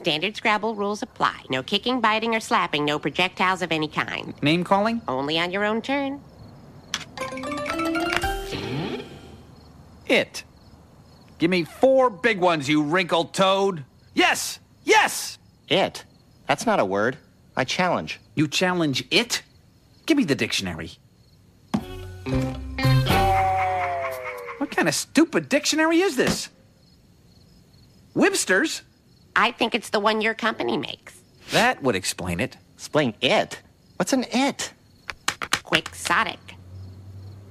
Standard Scrabble rules apply. No kicking, biting, or slapping. No projectiles of any kind. Name calling? Only on your own turn. It. Give me four big ones, you wrinkled toad. Yes! Yes! It? That's not a word. I challenge. You challenge it? Give me the dictionary. What kind of stupid dictionary is this? Webster's? I think it's the one your company makes. That would explain it. Explain it. What's an it? Quixotic.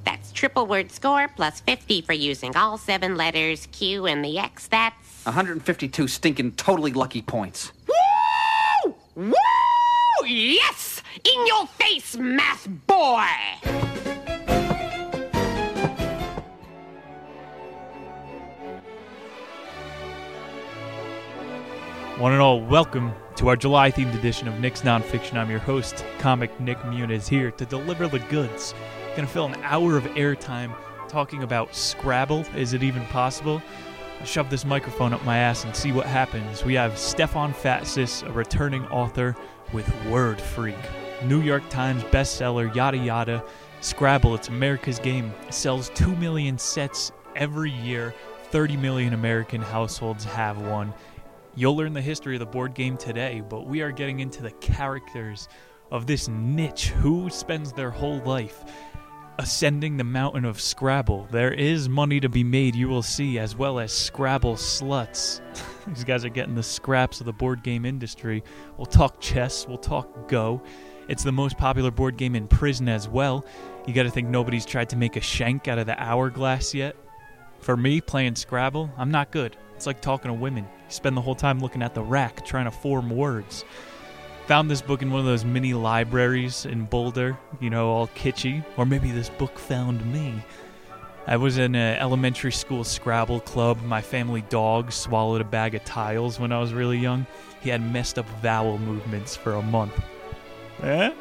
That's triple word score plus 50 for using all seven letters, Q and the X. That's. 152 stinking totally lucky points. Woo! Woo! Yes! In your face, math boy! One and all, welcome to our July themed edition of Nick's Nonfiction. I'm your host, comic Nick Muniz, here to deliver the goods. Gonna fill an hour of airtime talking about Scrabble. Is it even possible? I'll shove this microphone up my ass and see what happens. We have Stefan Fatsis, a returning author with Word Freak, New York Times bestseller, yada yada. Scrabble, it's America's game. Sells 2 million sets every year. 30 million American households have one. You'll learn the history of the board game today, but we are getting into the characters of this niche who spends their whole life ascending the mountain of Scrabble. There is money to be made, you will see, as well as Scrabble sluts. These guys are getting the scraps of the board game industry. We'll talk chess, we'll talk Go. It's the most popular board game in prison as well. You gotta think nobody's tried to make a shank out of the hourglass yet. For me, playing Scrabble, I'm not good. It's like talking to women. You spend the whole time looking at the rack trying to form words. Found this book in one of those mini libraries in Boulder, you know, all kitschy. Or maybe this book found me. I was in an elementary school Scrabble club. My family dog swallowed a bag of tiles when I was really young. He had messed up vowel movements for a month. Eh?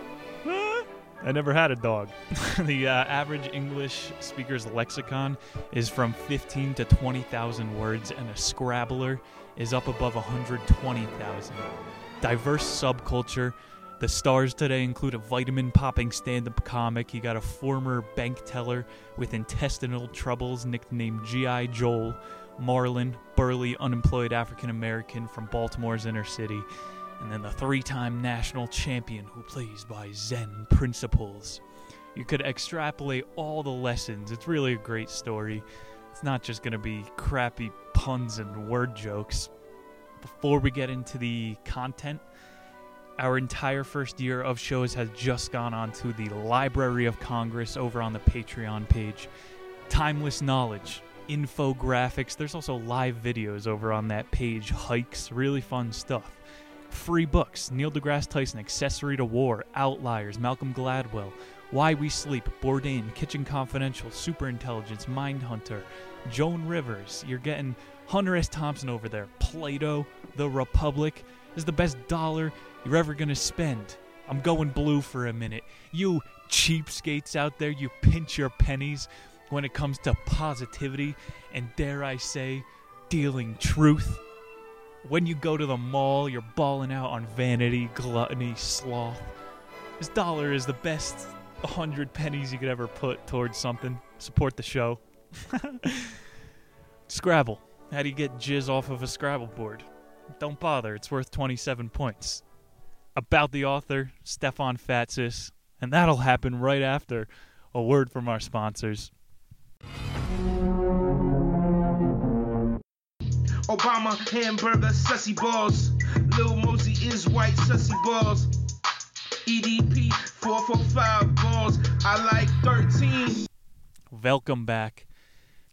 I never had a dog. the uh, average English speaker's lexicon is from 15 to 20,000 words, and a Scrabbler is up above 120,000. Diverse subculture. The stars today include a vitamin popping stand up comic. You got a former bank teller with intestinal troubles nicknamed G.I. Joel, Marlon, burly, unemployed African American from Baltimore's inner city, and then the three time national champion who plays by Zen principles. You could extrapolate all the lessons. It's really a great story. It's not just going to be crappy puns and word jokes. Before we get into the content, our entire first year of shows has just gone on to the Library of Congress over on the Patreon page. Timeless knowledge, infographics. There's also live videos over on that page, hikes, really fun stuff. Free books Neil deGrasse Tyson, Accessory to War, Outliers, Malcolm Gladwell, Why We Sleep, Bourdain, Kitchen Confidential, Superintelligence, Mindhunter, Joan Rivers. You're getting Hunter S. Thompson over there. Plato, The Republic is the best dollar you're ever gonna spend. I'm going blue for a minute. You cheapskates out there, you pinch your pennies when it comes to positivity and, dare I say, dealing truth. When you go to the mall, you're balling out on vanity, gluttony, sloth. This dollar is the best 100 pennies you could ever put towards something. Support the show. Scrabble. How do you get jizz off of a Scrabble board? Don't bother, it's worth 27 points. About the author, Stefan Fatsis, and that'll happen right after a word from our sponsors. Obama hamburger sussy balls. Lil Mosey is white sussy balls. EDP 445 balls. I like 13. Welcome back.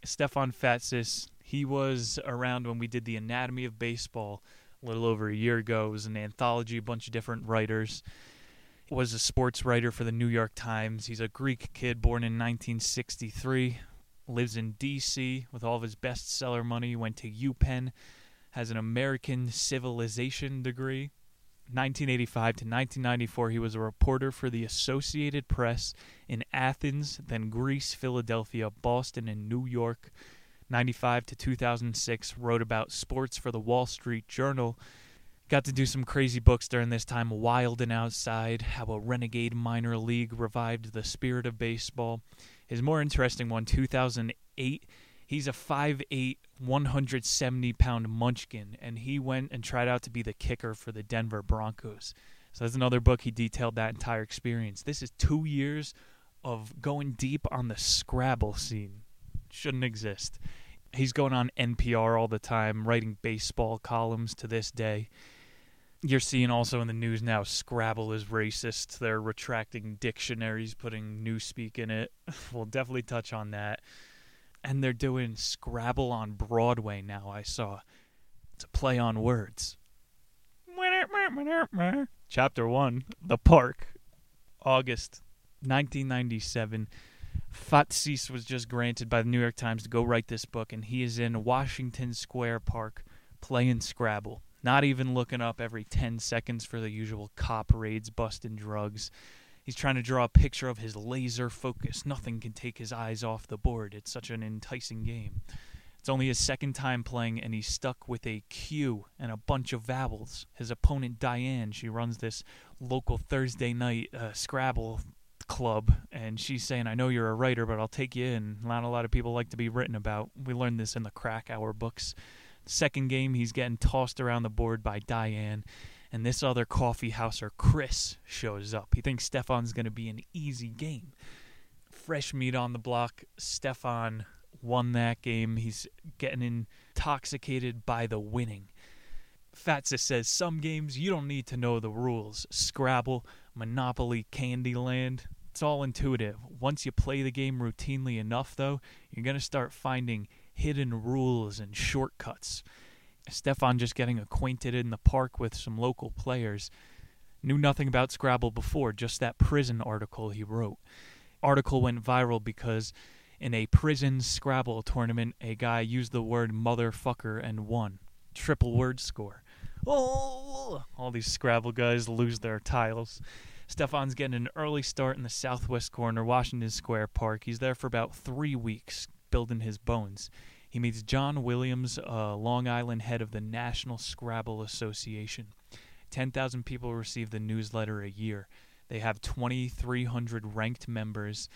Stefan Fatsis, he was around when we did the Anatomy of Baseball a little over a year ago. It was an anthology, a bunch of different writers. Was a sports writer for the New York Times. He's a Greek kid born in 1963. Lives in D.C. with all of his bestseller money. Went to UPenn. Has an American civilization degree. 1985 to 1994, he was a reporter for the Associated Press in Athens, then Greece, Philadelphia, Boston, and New York. 95 to 2006, wrote about sports for the Wall Street Journal. Got to do some crazy books during this time Wild and Outside, How a Renegade Minor League Revived the Spirit of Baseball. His more interesting one, 2008, he's a 5'8, 170 pound munchkin, and he went and tried out to be the kicker for the Denver Broncos. So that's another book. He detailed that entire experience. This is two years of going deep on the Scrabble scene. Shouldn't exist. He's going on NPR all the time, writing baseball columns to this day. You're seeing also in the news now Scrabble is racist. They're retracting dictionaries, putting Newspeak in it. we'll definitely touch on that. And they're doing Scrabble on Broadway now, I saw. It's a play on words. Chapter 1 The Park, August 1997. Fatsis was just granted by the New York Times to go write this book, and he is in Washington Square Park playing Scrabble not even looking up every 10 seconds for the usual cop raids, busting drugs. He's trying to draw a picture of his laser focus. Nothing can take his eyes off the board. It's such an enticing game. It's only his second time playing, and he's stuck with a Q and a bunch of vowels. His opponent, Diane, she runs this local Thursday night uh, Scrabble club, and she's saying, I know you're a writer, but I'll take you in. Not a lot of people like to be written about. We learned this in the crack hour books. Second game, he's getting tossed around the board by Diane, and this other coffee houser, Chris, shows up. He thinks Stefan's going to be an easy game. Fresh meat on the block. Stefan won that game. He's getting intoxicated by the winning. Fatsis says some games you don't need to know the rules. Scrabble, Monopoly, Candyland, it's all intuitive. Once you play the game routinely enough, though, you're going to start finding hidden rules and shortcuts. Stefan just getting acquainted in the park with some local players. Knew nothing about Scrabble before, just that prison article he wrote. Article went viral because in a prison Scrabble tournament, a guy used the word motherfucker and won. Triple word score. Oh! All these Scrabble guys lose their tiles. Stefan's getting an early start in the southwest corner, Washington Square Park. He's there for about three weeks, building his bones. He meets John Williams, uh, Long Island head of the National Scrabble Association. 10,000 people receive the newsletter a year. They have 2,300 ranked members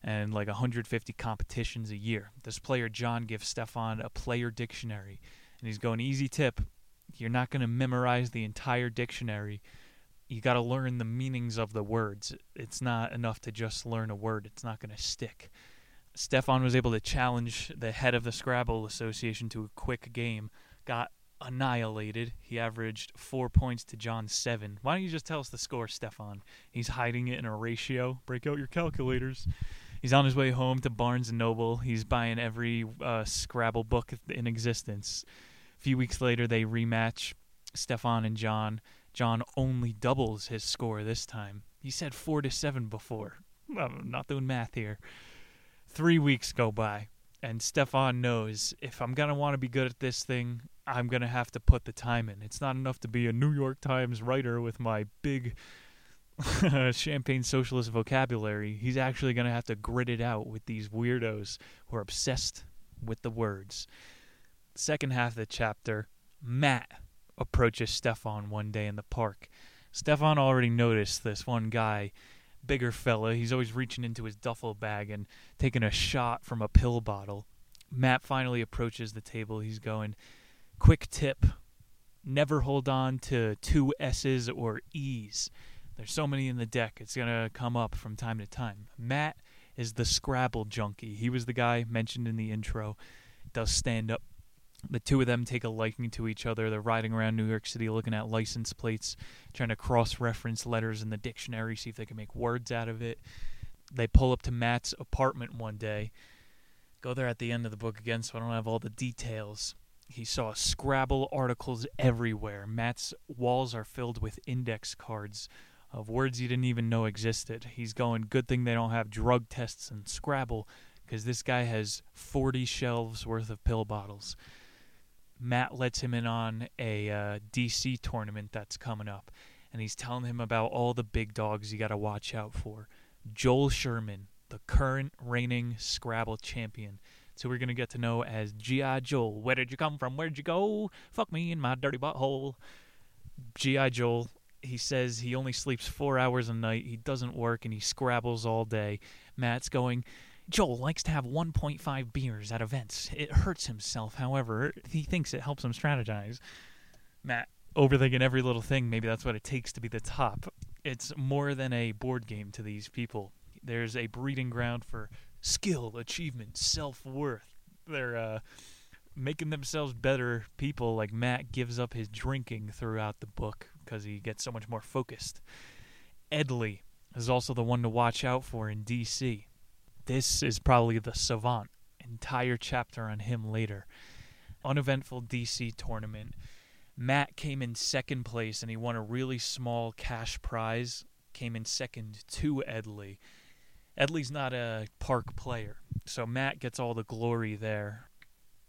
and like 150 competitions a year. This player, John, gives Stefan a player dictionary. And he's going, easy tip. You're not going to memorize the entire dictionary. You got to learn the meanings of the words. It's not enough to just learn a word, it's not going to stick. Stefan was able to challenge the head of the Scrabble Association to a quick game, got annihilated. He averaged four points to John's seven. Why don't you just tell us the score, Stefan? He's hiding it in a ratio. Break out your calculators. He's on his way home to Barnes Noble. He's buying every uh, Scrabble book in existence. A few weeks later, they rematch. Stefan and John. John only doubles his score this time. He said four to seven before. I'm not doing math here. Three weeks go by, and Stefan knows if I'm going to want to be good at this thing, I'm going to have to put the time in. It's not enough to be a New York Times writer with my big champagne socialist vocabulary. He's actually going to have to grit it out with these weirdos who are obsessed with the words. Second half of the chapter, Matt approaches Stefan one day in the park. Stefan already noticed this one guy bigger fella. He's always reaching into his duffel bag and taking a shot from a pill bottle. Matt finally approaches the table. He's going, Quick tip never hold on to two S's or E's. There's so many in the deck, it's going to come up from time to time. Matt is the Scrabble junkie. He was the guy mentioned in the intro, does stand up the two of them take a liking to each other. They're riding around New York City looking at license plates, trying to cross reference letters in the dictionary, see if they can make words out of it. They pull up to Matt's apartment one day. Go there at the end of the book again, so I don't have all the details. He saw Scrabble articles everywhere. Matt's walls are filled with index cards of words he didn't even know existed. He's going, good thing they don't have drug tests in Scrabble, because this guy has 40 shelves worth of pill bottles. Matt lets him in on a uh, DC tournament that's coming up, and he's telling him about all the big dogs you got to watch out for. Joel Sherman, the current reigning Scrabble champion. So we're gonna get to know as G.I. Joel. Where did you come from? Where'd you go? Fuck me in my dirty butthole. G.I. Joel, he says he only sleeps four hours a night. He doesn't work and he scrabbles all day. Matt's going, Joel likes to have 1.5 beers at events. It hurts himself, however. He thinks it helps him strategize. Matt, overthinking every little thing, maybe that's what it takes to be the top. It's more than a board game to these people. There's a breeding ground for skill, achievement, self worth. They're uh, making themselves better people. Like Matt gives up his drinking throughout the book because he gets so much more focused. Edley is also the one to watch out for in DC. This is probably the savant. Entire chapter on him later. Uneventful DC tournament. Matt came in second place and he won a really small cash prize. Came in second to Edley. Edley's not a park player, so Matt gets all the glory there.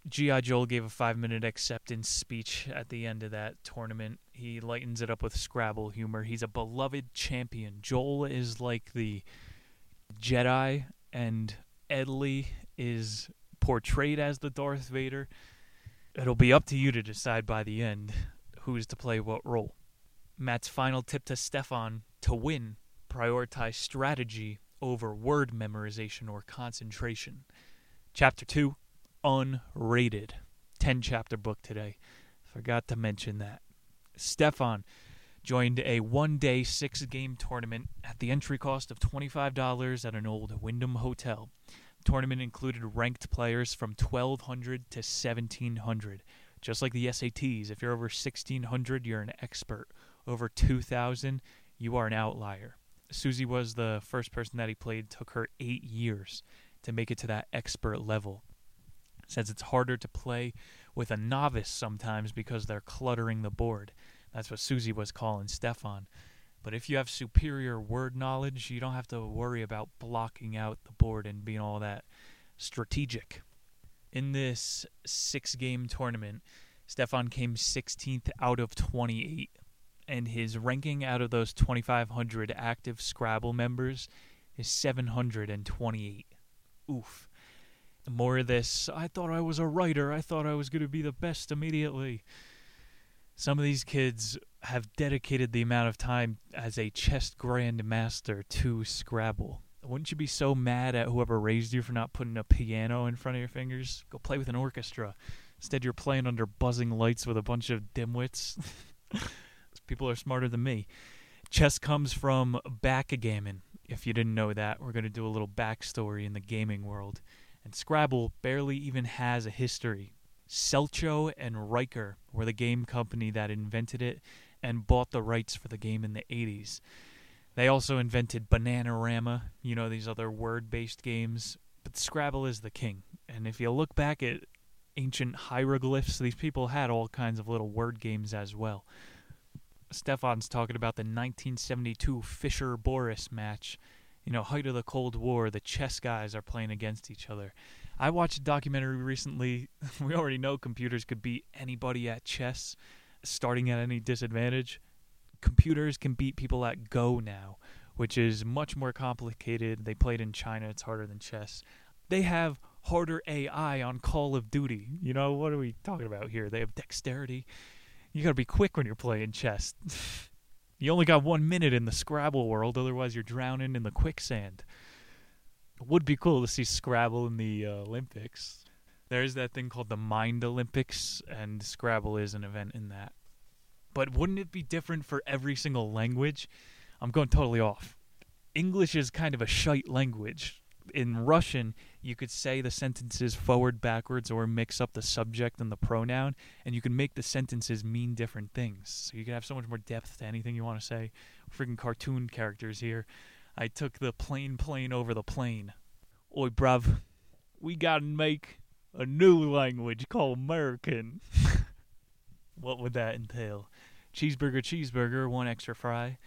G.I. Joel gave a five minute acceptance speech at the end of that tournament. He lightens it up with Scrabble humor. He's a beloved champion. Joel is like the Jedi, and Edley is portrayed as the Darth Vader. It'll be up to you to decide by the end who's to play what role. Matt's final tip to Stefan to win prioritize strategy over word memorization or concentration. Chapter 2 Unrated. 10 chapter book today. Forgot to mention that. Stefan joined a one day, six game tournament at the entry cost of $25 at an old Wyndham hotel. The tournament included ranked players from 1200 to 1700. Just like the SATs, if you're over 1600, you're an expert. Over 2000, you are an outlier. Susie was the first person that he played. Took her eight years to make it to that expert level. Says it's harder to play with a novice sometimes because they're cluttering the board. That's what Susie was calling Stefan. But if you have superior word knowledge, you don't have to worry about blocking out the board and being all that strategic. In this six game tournament, Stefan came 16th out of 28 and his ranking out of those 2,500 active Scrabble members is 728. Oof. More of this, I thought I was a writer, I thought I was going to be the best immediately. Some of these kids have dedicated the amount of time as a chess grandmaster to Scrabble. Wouldn't you be so mad at whoever raised you for not putting a piano in front of your fingers? Go play with an orchestra. Instead, you're playing under buzzing lights with a bunch of dimwits. People are smarter than me. Chess comes from backgammon. If you didn't know that, we're going to do a little backstory in the gaming world. And Scrabble barely even has a history. Selchow and Righter were the game company that invented it and bought the rights for the game in the 80s. They also invented Bananarama, you know, these other word based games. But Scrabble is the king. And if you look back at ancient hieroglyphs, these people had all kinds of little word games as well. Stefan's talking about the 1972 Fischer Boris match. You know, height of the Cold War, the chess guys are playing against each other. I watched a documentary recently. we already know computers could beat anybody at chess, starting at any disadvantage. Computers can beat people at Go now, which is much more complicated. They played in China, it's harder than chess. They have harder AI on Call of Duty. You know, what are we talking about here? They have dexterity. You gotta be quick when you're playing chess. you only got one minute in the Scrabble world, otherwise you're drowning in the quicksand. Would be cool to see Scrabble in the uh, Olympics. There's that thing called the Mind Olympics, and Scrabble is an event in that. But wouldn't it be different for every single language? I'm going totally off. English is kind of a shite language in Russian, you could say the sentences forward, backwards, or mix up the subject and the pronoun, and you can make the sentences mean different things. So you can have so much more depth to anything you want to say. Freaking cartoon characters here. I took the plane plane over the plane. Oi, bruv, we gotta make a new language called American. what would that entail? Cheeseburger, cheeseburger, one extra fry.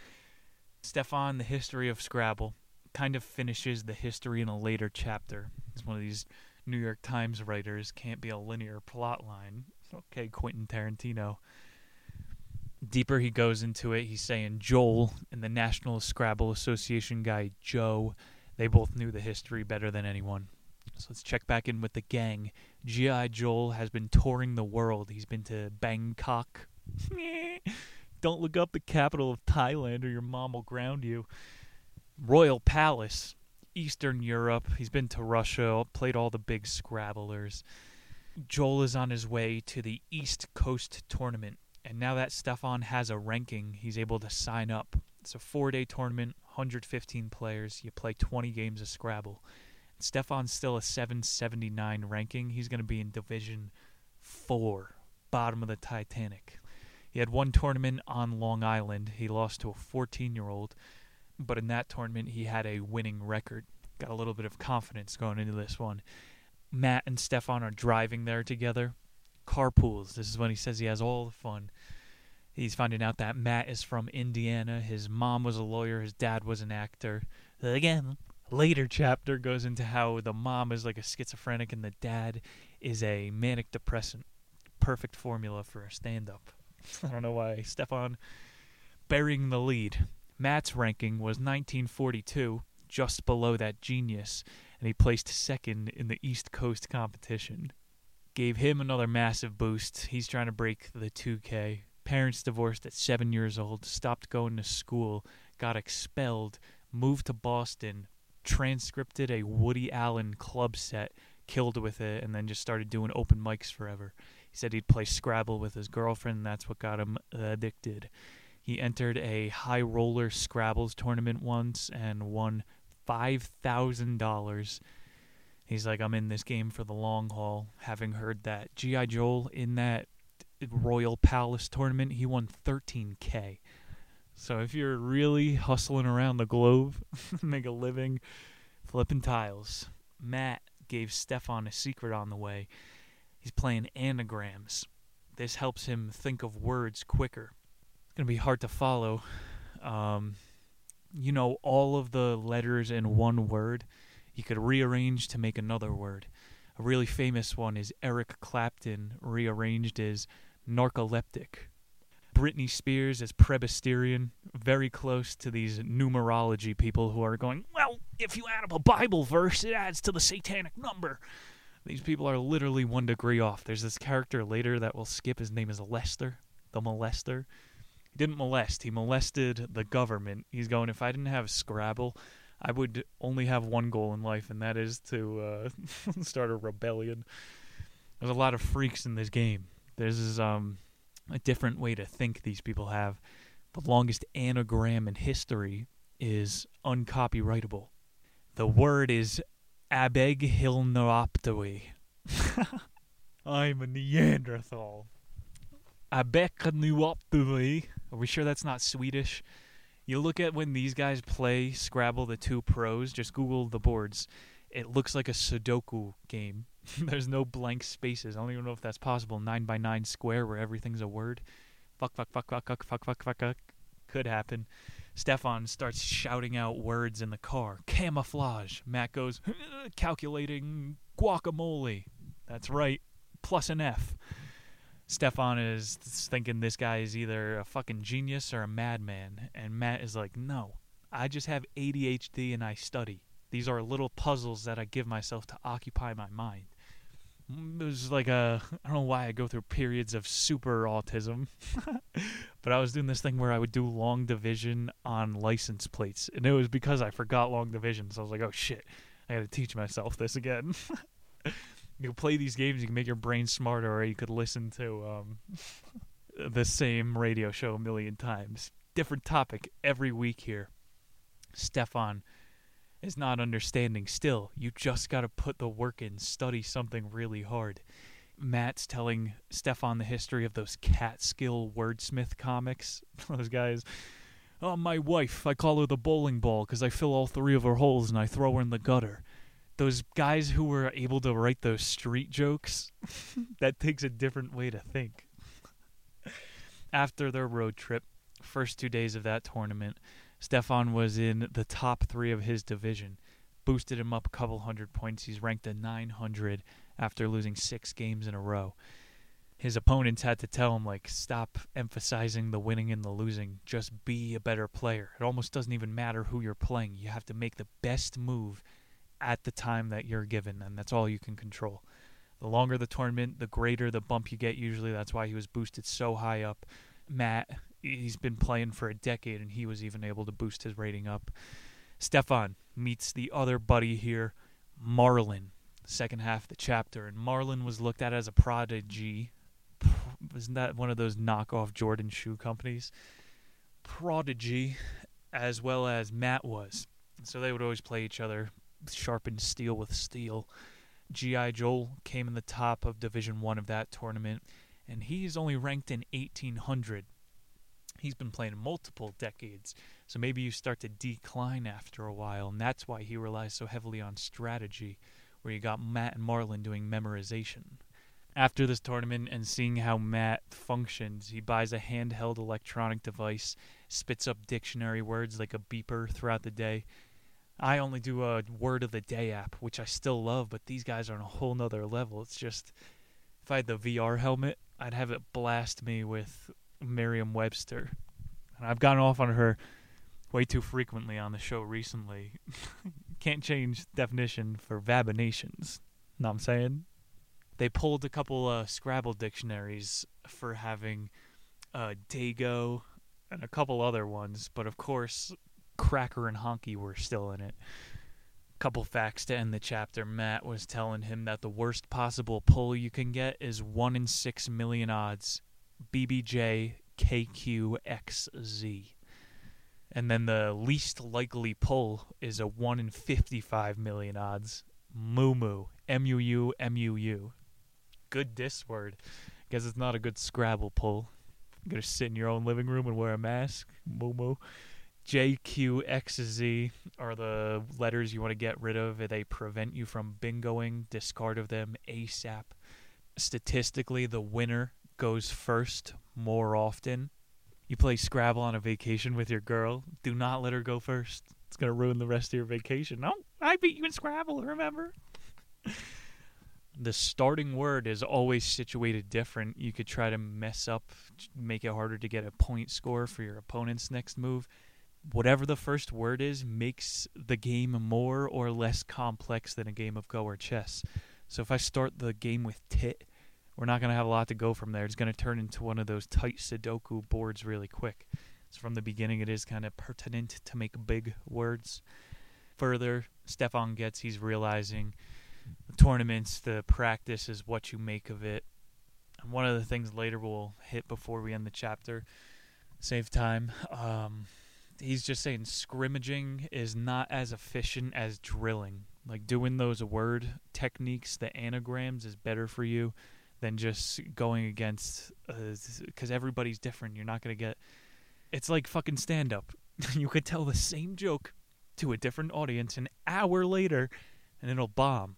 Stefan, the history of Scrabble kind of finishes the history in a later chapter. He's one of these New York Times writers. Can't be a linear plot line. Okay, Quentin Tarantino. Deeper he goes into it, he's saying Joel and the National Scrabble Association guy Joe, they both knew the history better than anyone. So let's check back in with the gang. G.I. Joel has been touring the world. He's been to Bangkok, Don't look up the capital of Thailand or your mom will ground you. Royal Palace, Eastern Europe. He's been to Russia, played all the big scrabblers. Joel is on his way to the East Coast tournament, and now that Stefan has a ranking, he's able to sign up. It's a four day tournament, 115 players. You play 20 games of Scrabble. Stefan's still a 779 ranking. He's going to be in Division 4, bottom of the Titanic. He had one tournament on Long Island. He lost to a 14 year old, but in that tournament, he had a winning record. Got a little bit of confidence going into this one. Matt and Stefan are driving there together. Carpools. This is when he says he has all the fun. He's finding out that Matt is from Indiana. His mom was a lawyer. His dad was an actor. Again, later chapter goes into how the mom is like a schizophrenic and the dad is a manic depressant. Perfect formula for a stand up. I don't know why. Stefan burying the lead. Matt's ranking was 1942, just below that genius, and he placed second in the East Coast competition. Gave him another massive boost. He's trying to break the 2K. Parents divorced at seven years old, stopped going to school, got expelled, moved to Boston, transcripted a Woody Allen club set, killed with it, and then just started doing open mics forever. He said he'd play Scrabble with his girlfriend, and that's what got him addicted. He entered a high roller Scrabbles tournament once and won $5,000. He's like, I'm in this game for the long haul. Having heard that G.I. Joel in that Royal Palace tournament, he won 13K. So if you're really hustling around the globe, make a living flipping tiles, Matt gave Stefan a secret on the way. He's playing anagrams. This helps him think of words quicker. It's going to be hard to follow. Um, you know, all of the letters in one word, you could rearrange to make another word. A really famous one is Eric Clapton, rearranged as narcoleptic. Britney Spears as Presbyterian, very close to these numerology people who are going, well, if you add up a Bible verse, it adds to the satanic number. These people are literally one degree off. There's this character later that will skip. His name is Lester, the molester. He didn't molest, he molested the government. He's going, if I didn't have Scrabble, I would only have one goal in life, and that is to uh, start a rebellion. There's a lot of freaks in this game. There's um, a different way to think these people have. The longest anagram in history is uncopyrightable. The word is Abeghilneopteri. I'm a Neanderthal. Abeghilneopteri. Are we sure that's not Swedish? You look at when these guys play Scrabble, the two pros, just Google the boards. It looks like a Sudoku game. There's no blank spaces. I don't even know if that's possible. Nine by nine square where everything's a word. Fuck, fuck, fuck, fuck, fuck, fuck, fuck, fuck, fuck. Could happen. Stefan starts shouting out words in the car. Camouflage. Matt goes, calculating guacamole. That's right. Plus an F. Stefan is thinking this guy is either a fucking genius or a madman. And Matt is like, no, I just have ADHD and I study. These are little puzzles that I give myself to occupy my mind. Mm, it was like a I don't know why I go through periods of super autism, but I was doing this thing where I would do long division on license plates, and it was because I forgot long division. So I was like, oh shit, I got to teach myself this again. you can play these games, you can make your brain smarter, or you could listen to um, the same radio show a million times. Different topic every week here. Stefan is not understanding still. You just got to put the work in, study something really hard. Matt's telling Stefan the history of those Catskill wordsmith comics. those guys. Oh, my wife, I call her the bowling ball because I fill all three of her holes and I throw her in the gutter. Those guys who were able to write those street jokes, that takes a different way to think. After their road trip, first two days of that tournament, Stefan was in the top three of his division, boosted him up a couple hundred points. He's ranked at 900 after losing six games in a row. His opponents had to tell him, like, stop emphasizing the winning and the losing. Just be a better player. It almost doesn't even matter who you're playing. You have to make the best move at the time that you're given, and that's all you can control. The longer the tournament, the greater the bump you get usually. That's why he was boosted so high up. Matt he's been playing for a decade, and he was even able to boost his rating up. Stefan meets the other buddy here, Marlon, second half of the chapter, and Marlon was looked at as a prodigy. Isn't that one of those knockoff Jordan shoe companies? Prodigy, as well as Matt was. So they would always play each other, sharpen steel with steel. GI Joel came in the top of Division One of that tournament, and he's only ranked in 1800. He's been playing multiple decades, so maybe you start to decline after a while, and that's why he relies so heavily on strategy, where you got Matt and Marlon doing memorization. After this tournament and seeing how Matt functions, he buys a handheld electronic device, spits up dictionary words like a beeper throughout the day. I only do a word of the day app, which I still love, but these guys are on a whole nother level. It's just if I had the VR helmet, I'd have it blast me with Merriam Webster. And I've gone off on her way too frequently on the show recently. Can't change definition for vabinations. Know what I'm saying? They pulled a couple uh, Scrabble dictionaries for having uh, Dago and a couple other ones, but of course, Cracker and Honky were still in it. Couple facts to end the chapter. Matt was telling him that the worst possible pull you can get is 1 in 6 million odds BBJ KQXZ. And then the least likely pull is a 1 in 55 million odds Moo Moo. M U U M U U. Good diss word. Guess it's not a good Scrabble pull. You gotta sit in your own living room and wear a mask. Moo Moo. J, Q, X, Z are the letters you want to get rid of. They prevent you from bingoing. Discard of them ASAP. Statistically, the winner goes first more often. You play Scrabble on a vacation with your girl. Do not let her go first. It's going to ruin the rest of your vacation. No, I beat you in Scrabble, remember? the starting word is always situated different. You could try to mess up, make it harder to get a point score for your opponent's next move whatever the first word is makes the game more or less complex than a game of Go or chess. So if I start the game with tit, we're not going to have a lot to go from there. It's going to turn into one of those tight Sudoku boards really quick. So from the beginning, it is kind of pertinent to make big words. Further, Stefan gets he's realizing the tournaments, the practice is what you make of it. And one of the things later we'll hit before we end the chapter, save time. Um, he's just saying scrimmaging is not as efficient as drilling. Like doing those word techniques, the anagrams is better for you than just going against because uh, everybody's different. You're not gonna get. It's like fucking stand up. you could tell the same joke to a different audience an hour later, and it'll bomb.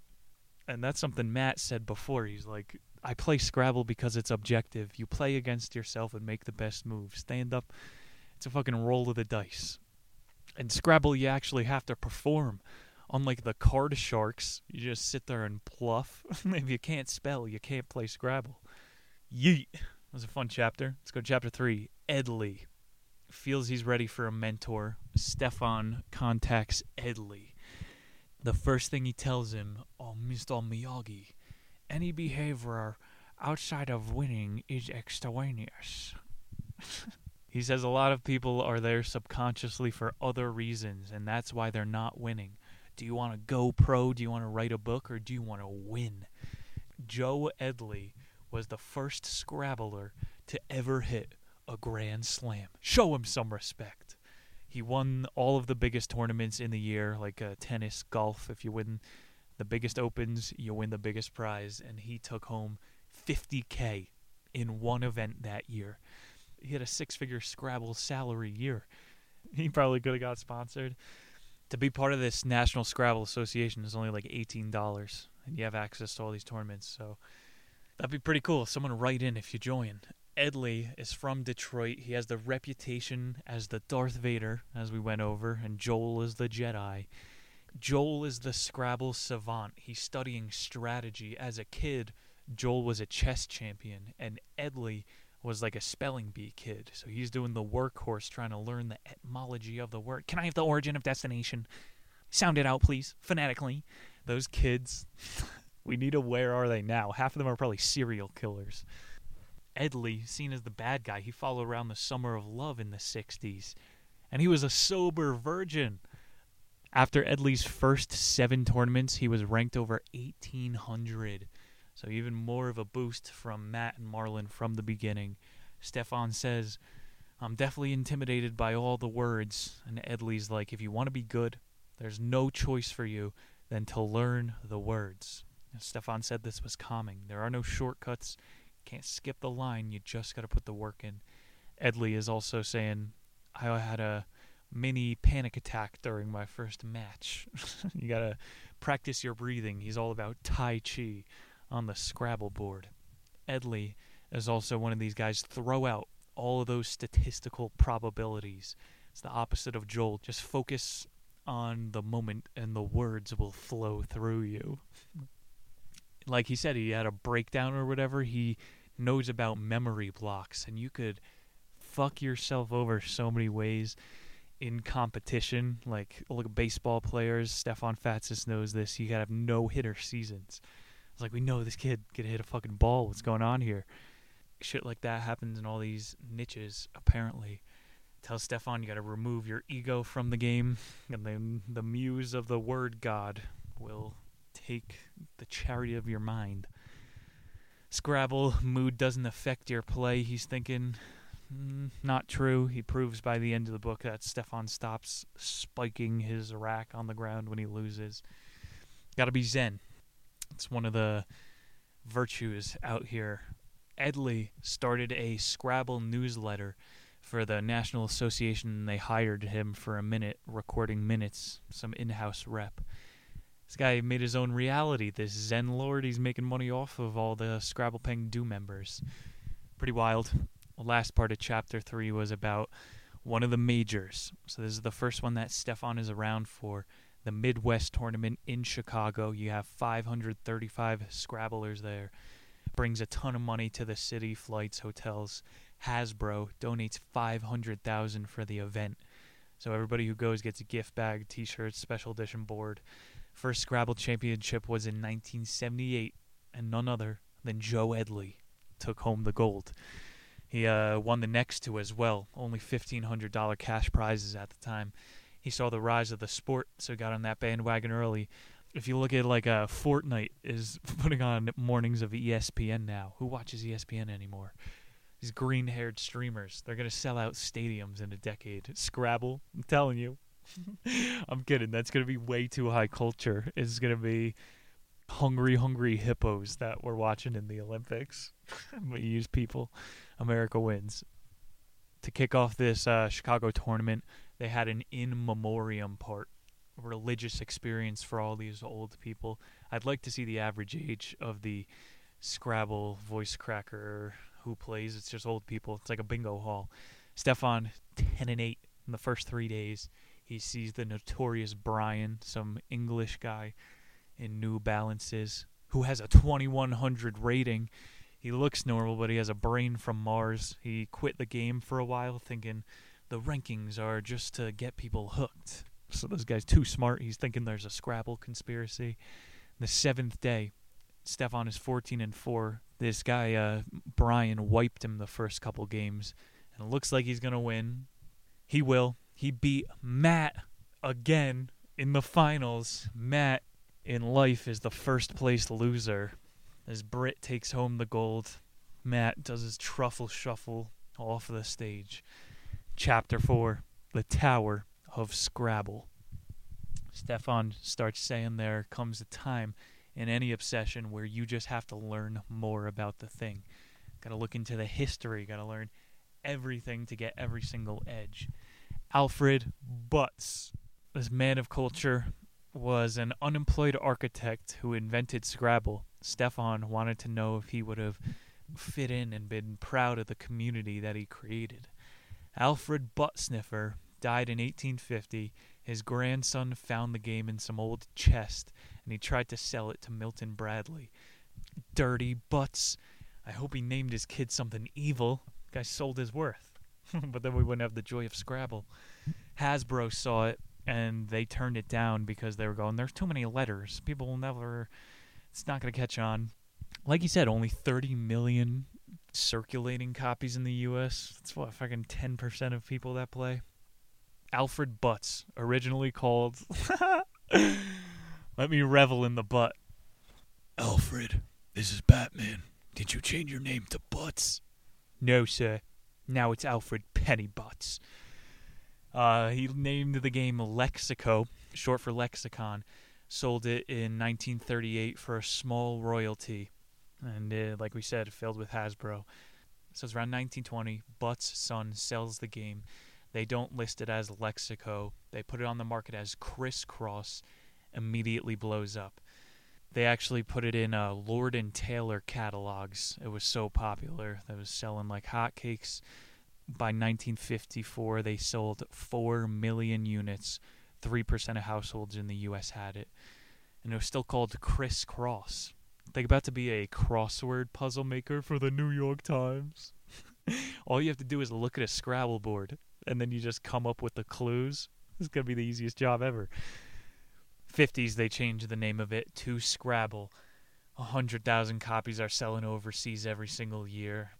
And that's something Matt said before. He's like, I play Scrabble because it's objective. You play against yourself and make the best move. Stand up it's a fucking roll of the dice. And Scrabble, you actually have to perform. Unlike the card sharks, you just sit there and bluff. if you can't spell, you can't play Scrabble. Yeet. It was a fun chapter. Let's go to chapter three. Edley feels he's ready for a mentor. Stefan contacts Edley. The first thing he tells him, Oh, Mr. Miyagi, any behavior outside of winning is extraneous. He says a lot of people are there subconsciously for other reasons, and that's why they're not winning. Do you want to go pro? Do you want to write a book? Or do you want to win? Joe Edley was the first Scrabbler to ever hit a Grand Slam. Show him some respect. He won all of the biggest tournaments in the year, like uh, tennis, golf. If you win the biggest opens, you win the biggest prize. And he took home 50K in one event that year he had a six figure Scrabble salary year. He probably could have got sponsored. To be part of this National Scrabble Association is only like eighteen dollars, and you have access to all these tournaments. So that'd be pretty cool. Someone write in if you join. Edley is from Detroit. He has the reputation as the Darth Vader, as we went over, and Joel is the Jedi. Joel is the Scrabble savant. He's studying strategy. As a kid, Joel was a chess champion, and Edley was like a spelling bee kid. So he's doing the workhorse trying to learn the etymology of the word. Can I have the origin of destination? Sound it out, please, phonetically. Those kids, we need a where are they now? Half of them are probably serial killers. Edley, seen as the bad guy, he followed around the Summer of Love in the 60s. And he was a sober virgin. After Edley's first seven tournaments, he was ranked over 1,800. So even more of a boost from Matt and Marlon from the beginning. Stefan says, I'm definitely intimidated by all the words. And Edley's like, if you want to be good, there's no choice for you than to learn the words. And Stefan said this was calming. There are no shortcuts. Can't skip the line. You just got to put the work in. Edley is also saying, I had a mini panic attack during my first match. you got to practice your breathing. He's all about Tai Chi on the Scrabble board. Edley is also one of these guys throw out all of those statistical probabilities. It's the opposite of Joel. Just focus on the moment and the words will flow through you. like he said, he had a breakdown or whatever. He knows about memory blocks, and you could fuck yourself over so many ways in competition. Like, look at baseball players. Stefan Fatsis knows this. You gotta have no hitter seasons. It's like, we know this kid could hit a fucking ball. What's going on here? Shit like that happens in all these niches, apparently. Tell Stefan you gotta remove your ego from the game, and then the muse of the word god will take the chariot of your mind. Scrabble mood doesn't affect your play. He's thinking, mm, not true. He proves by the end of the book that Stefan stops spiking his rack on the ground when he loses. Gotta be zen. It's one of the virtues out here. Edley started a Scrabble newsletter for the National Association. They hired him for a minute, recording minutes, some in house rep. This guy made his own reality. This Zen Lord, he's making money off of all the Scrabble Peng Do members. Pretty wild. The last part of chapter 3 was about one of the majors. So this is the first one that Stefan is around for. The Midwest tournament in Chicago. You have 535 Scrabblers there. Brings a ton of money to the city, flights, hotels. Hasbro donates 500,000 for the event. So everybody who goes gets a gift bag, t-shirts, special edition board. First Scrabble championship was in 1978, and none other than Joe Edley took home the gold. He uh, won the next two as well, only $1,500 cash prizes at the time. He saw the rise of the sport, so got on that bandwagon early. If you look at like a uh, Fortnite is putting on mornings of ESPN now. Who watches ESPN anymore? These green-haired streamers. They're gonna sell out stadiums in a decade. Scrabble, I'm telling you. I'm kidding. That's gonna be way too high culture. It's gonna be hungry, hungry hippos that we're watching in the Olympics. we use people. America wins. To kick off this uh, Chicago tournament, they had an in memoriam part, religious experience for all these old people. I'd like to see the average age of the Scrabble voice cracker who plays. It's just old people. It's like a bingo hall. Stefan, 10 and 8 in the first three days. He sees the notorious Brian, some English guy in New Balances, who has a 2100 rating. He looks normal, but he has a brain from Mars. He quit the game for a while, thinking the rankings are just to get people hooked. So this guy's too smart. He's thinking there's a Scrabble conspiracy. The seventh day, Stefan is 14 and 4. This guy, uh, Brian, wiped him the first couple games. And it looks like he's going to win. He will. He beat Matt again in the finals. Matt in life is the first place loser. As Britt takes home the gold, Matt does his truffle shuffle off the stage. Chapter 4 The Tower of Scrabble. Stefan starts saying there comes a time in any obsession where you just have to learn more about the thing. Got to look into the history, got to learn everything to get every single edge. Alfred Butts, this man of culture, was an unemployed architect who invented Scrabble. Stefan wanted to know if he would have fit in and been proud of the community that he created. Alfred Buttsniffer died in 1850. His grandson found the game in some old chest, and he tried to sell it to Milton Bradley. Dirty Butts. I hope he named his kid something evil. Guy sold his worth. but then we wouldn't have the joy of Scrabble. Hasbro saw it and they turned it down because they were going, there's too many letters. People will never, it's not going to catch on. Like you said, only 30 million circulating copies in the U.S. That's what fucking ten percent of people that play. Alfred Butts, originally called. Let me revel in the butt. Alfred, this is Batman. Did you change your name to Butts? No, sir. Now it's Alfred Pennybutts. Uh, he named the game Lexico, short for lexicon. Sold it in 1938 for a small royalty, and uh, like we said, filled with Hasbro. So it's around 1920. Butts' son sells the game. They don't list it as Lexiko. They put it on the market as Crisscross. Immediately blows up. They actually put it in uh, Lord and Taylor catalogs. It was so popular. That was selling like hotcakes. By 1954, they sold 4 million units. 3% of households in the U.S. had it. And it was still called Crisscross. Think about to be a crossword puzzle maker for the New York Times. All you have to do is look at a Scrabble board, and then you just come up with the clues. This is going to be the easiest job ever. 50s, they changed the name of it to Scrabble. 100,000 copies are selling overseas every single year.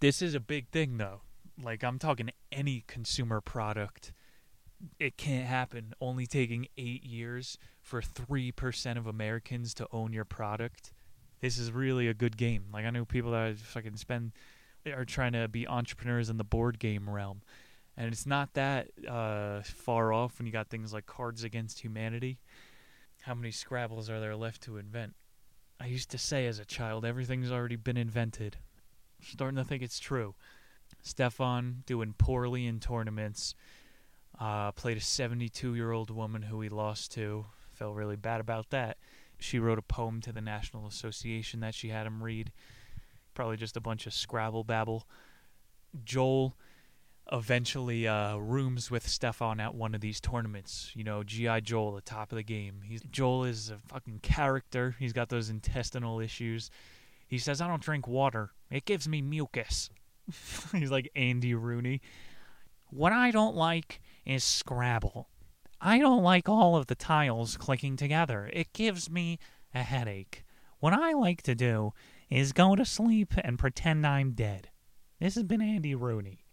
This is a big thing, though. Like, I'm talking any consumer product. It can't happen. Only taking eight years for 3% of Americans to own your product. This is really a good game. Like, I know people that fucking spend, are trying to be entrepreneurs in the board game realm. And it's not that uh, far off when you got things like Cards Against Humanity. How many Scrabbles are there left to invent? I used to say as a child, everything's already been invented. starting to think it's true. Stefan doing poorly in tournaments. Uh, played a 72 year old woman who he lost to. Felt really bad about that. She wrote a poem to the National Association that she had him read. Probably just a bunch of Scrabble babble. Joel eventually uh, rooms with Stefan at one of these tournaments. You know, GI Joel, the top of the game. He's Joel is a fucking character. He's got those intestinal issues. He says, "I don't drink water. It gives me mucus." He's like Andy Rooney. What I don't like is Scrabble. I don't like all of the tiles clicking together. It gives me a headache. What I like to do is go to sleep and pretend I'm dead. This has been Andy Rooney.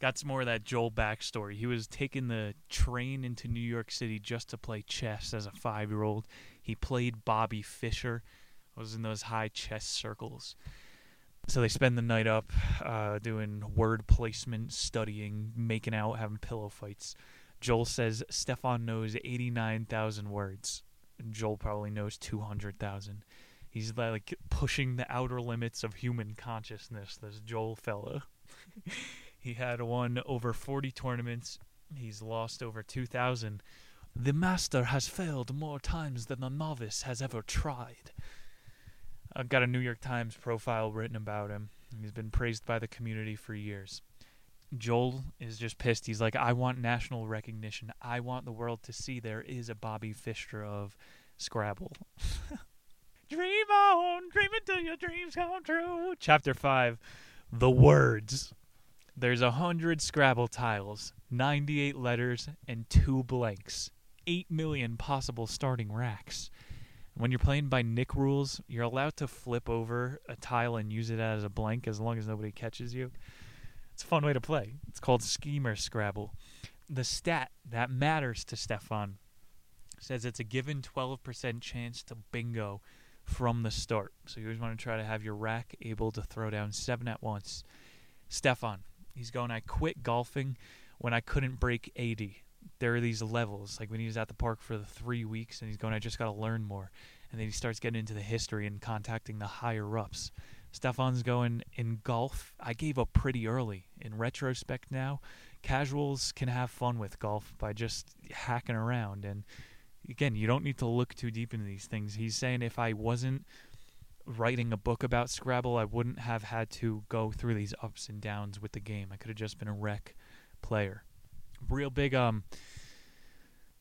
Got some more of that Joel backstory. He was taking the train into New York City just to play chess as a five year old. He played Bobby Fischer, was in those high chess circles. So they spend the night up uh, doing word placement, studying, making out, having pillow fights. Joel says Stefan knows 89,000 words. Joel probably knows 200,000. He's like pushing the outer limits of human consciousness, this Joel fella. he had won over 40 tournaments. He's lost over 2,000. The master has failed more times than the novice has ever tried. I've got a New York Times profile written about him. He's been praised by the community for years. Joel is just pissed. He's like, I want national recognition. I want the world to see there is a Bobby Fischer of Scrabble. dream on, dream until your dreams come true. Chapter 5 The Words. There's a hundred Scrabble tiles, 98 letters, and two blanks. 8 million possible starting racks. When you're playing by Nick rules, you're allowed to flip over a tile and use it as a blank as long as nobody catches you. It's a fun way to play. It's called Schemer Scrabble. The stat that matters to Stefan says it's a given 12% chance to bingo from the start. So you always want to try to have your rack able to throw down seven at once. Stefan, he's going, I quit golfing when I couldn't break 80 there are these levels. Like when he was at the park for the three weeks, and he's going, I just got to learn more. And then he starts getting into the history and contacting the higher ups. Stefan's going in golf. I gave up pretty early. In retrospect, now casuals can have fun with golf by just hacking around. And again, you don't need to look too deep into these things. He's saying if I wasn't writing a book about Scrabble, I wouldn't have had to go through these ups and downs with the game. I could have just been a wreck player real big um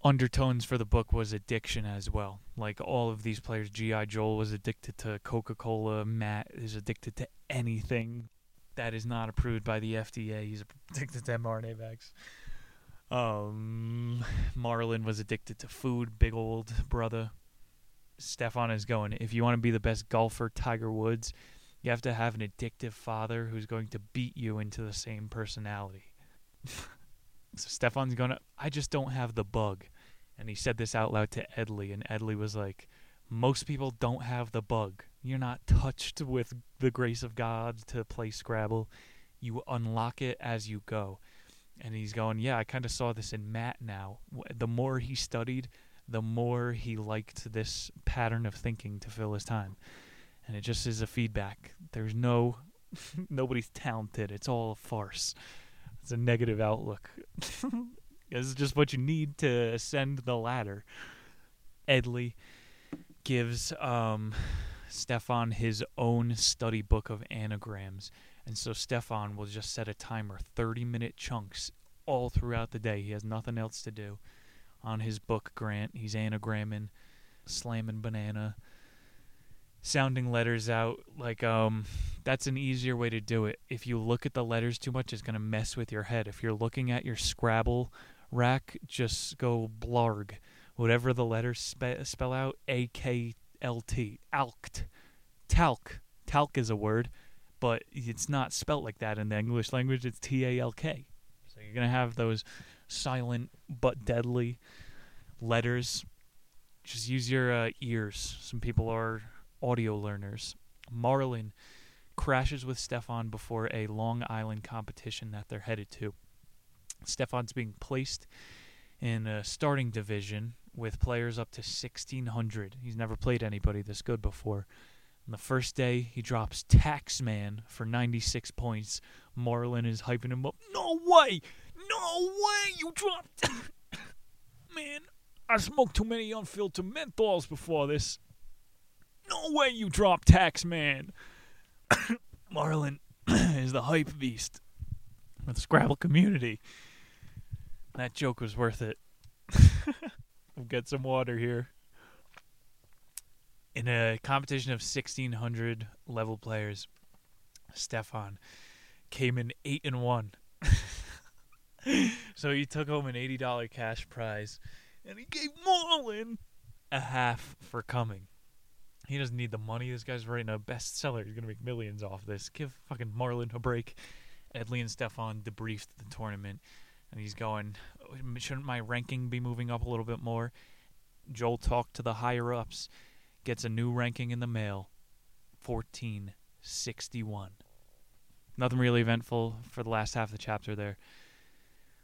undertones for the book was addiction as well. Like all of these players, G.I. Joel was addicted to Coca Cola, Matt is addicted to anything that is not approved by the FDA. He's addicted to mRNA vax. Um, Marlon was addicted to food, big old brother. Stefan is going, if you want to be the best golfer, Tiger Woods, You have to have an addictive father who's going to beat you into the same personality. so Stefan's going to, I just don't have the bug. And he said this out loud to Edley, and Edley was like, Most people don't have the bug. You're not touched with the grace of God to play Scrabble. You unlock it as you go. And he's going, Yeah, I kind of saw this in Matt now. The more he studied, the more he liked this pattern of thinking to fill his time and it just is a feedback. There's no nobody's talented. It's all a farce. It's a negative outlook. this is just what you need to ascend the ladder. Edley gives um, Stefan his own study book of anagrams. And so Stefan will just set a timer, 30 minute chunks all throughout the day. He has nothing else to do. On his book, Grant, he's anagramming, slamming banana, sounding letters out like um that's an easier way to do it. If you look at the letters too much it's going to mess with your head. If you're looking at your scrabble rack just go blarg. Whatever the letters spe- spell out a k l t alkt talc. Talc is a word but it's not spelt like that in the english language. It's t a l k. So you're going to have those silent but deadly letters. Just use your uh, ears. Some people are audio learners. Marlon crashes with Stefan before a Long Island competition that they're headed to. Stefan's being placed in a starting division with players up to 1600. He's never played anybody this good before. On the first day, he drops Taxman for 96 points. Marlon is hyping him up. No way! No way! You dropped. Man, I smoked too many unfiltered menthols before this. No way you drop tax man. Marlon is the hype beast of the Scrabble community. That joke was worth it. we'll get some water here. In a competition of 1,600 level players, Stefan came in 8 and 1. so he took home an $80 cash prize, and he gave Marlon a half for coming. He doesn't need the money. This guy's writing a bestseller. He's gonna make millions off this. Give fucking Marlon a break. Edley and Stefan debriefed the tournament, and he's going, oh, shouldn't my ranking be moving up a little bit more? Joel talked to the higher ups, gets a new ranking in the mail, fourteen sixty one. Nothing really eventful for the last half of the chapter there.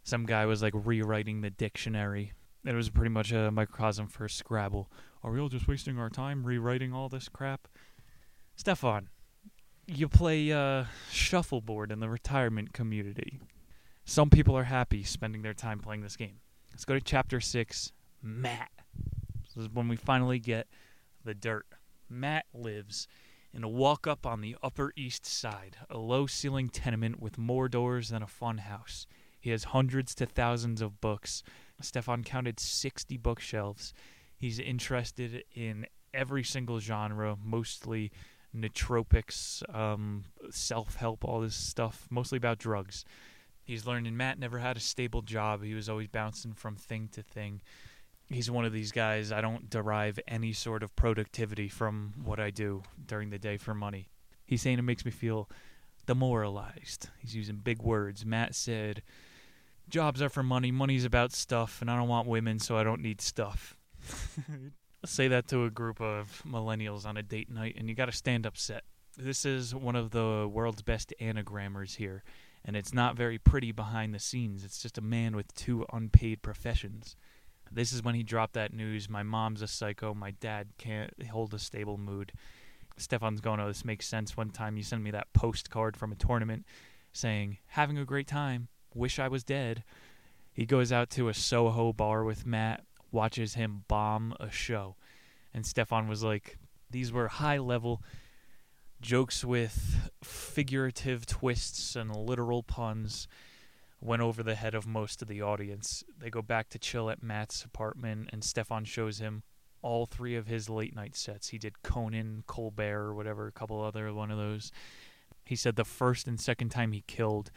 Some guy was like rewriting the dictionary. It was pretty much a microcosm for Scrabble. Are we all just wasting our time rewriting all this crap? Stefan, you play uh, shuffleboard in the retirement community. Some people are happy spending their time playing this game. Let's go to chapter 6 Matt. This is when we finally get the dirt. Matt lives in a walk up on the Upper East Side, a low ceiling tenement with more doors than a fun house. He has hundreds to thousands of books. Stefan counted 60 bookshelves. He's interested in every single genre, mostly nootropics, um, self help, all this stuff, mostly about drugs. He's learning Matt never had a stable job. He was always bouncing from thing to thing. He's one of these guys, I don't derive any sort of productivity from what I do during the day for money. He's saying it makes me feel demoralized. He's using big words. Matt said, Jobs are for money, money's about stuff, and I don't want women, so I don't need stuff. Say that to a group of millennials on a date night, and you got a stand up set. This is one of the world's best anagrammers here, and it's not very pretty behind the scenes. It's just a man with two unpaid professions. This is when he dropped that news my mom's a psycho, my dad can't hold a stable mood. Stefan's going, oh, this makes sense. One time you sent me that postcard from a tournament saying, having a great time, wish I was dead. He goes out to a Soho bar with Matt watches him bomb a show. And Stefan was like, these were high level jokes with figurative twists and literal puns went over the head of most of the audience. They go back to chill at Matt's apartment, and Stefan shows him all three of his late night sets. He did Conan, Colbert, or whatever, a couple other one of those. He said the first and second time he killed,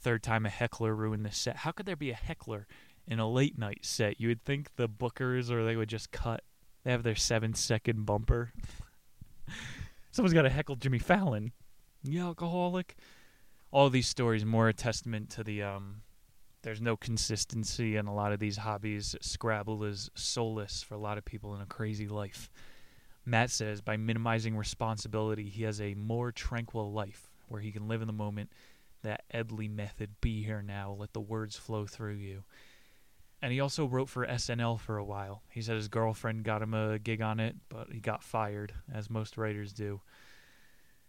third time a heckler ruined the set. How could there be a heckler in a late night set. You would think the bookers or they would just cut. They have their seven second bumper. Someone's got to heckle Jimmy Fallon. You alcoholic? All these stories more a testament to the um there's no consistency in a lot of these hobbies. Scrabble is soulless for a lot of people in a crazy life. Matt says by minimizing responsibility, he has a more tranquil life where he can live in the moment. That Edley method, be here now, let the words flow through you. And he also wrote for SNL for a while. He said his girlfriend got him a gig on it, but he got fired, as most writers do.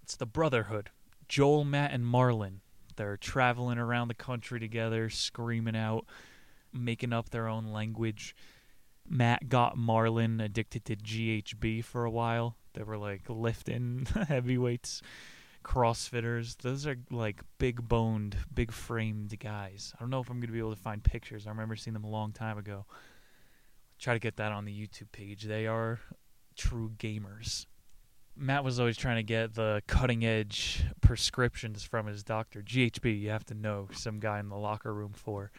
It's the Brotherhood. Joel, Matt, and Marlon. They're traveling around the country together, screaming out, making up their own language. Matt got Marlon addicted to GHB for a while. They were like lifting heavyweights, CrossFitters. Those are like big boned, big framed guys. I don't know if I'm going to be able to find pictures. I remember seeing them a long time ago. Try to get that on the YouTube page. They are true gamers. Matt was always trying to get the cutting edge prescriptions from his doctor. GHB, you have to know some guy in the locker room for.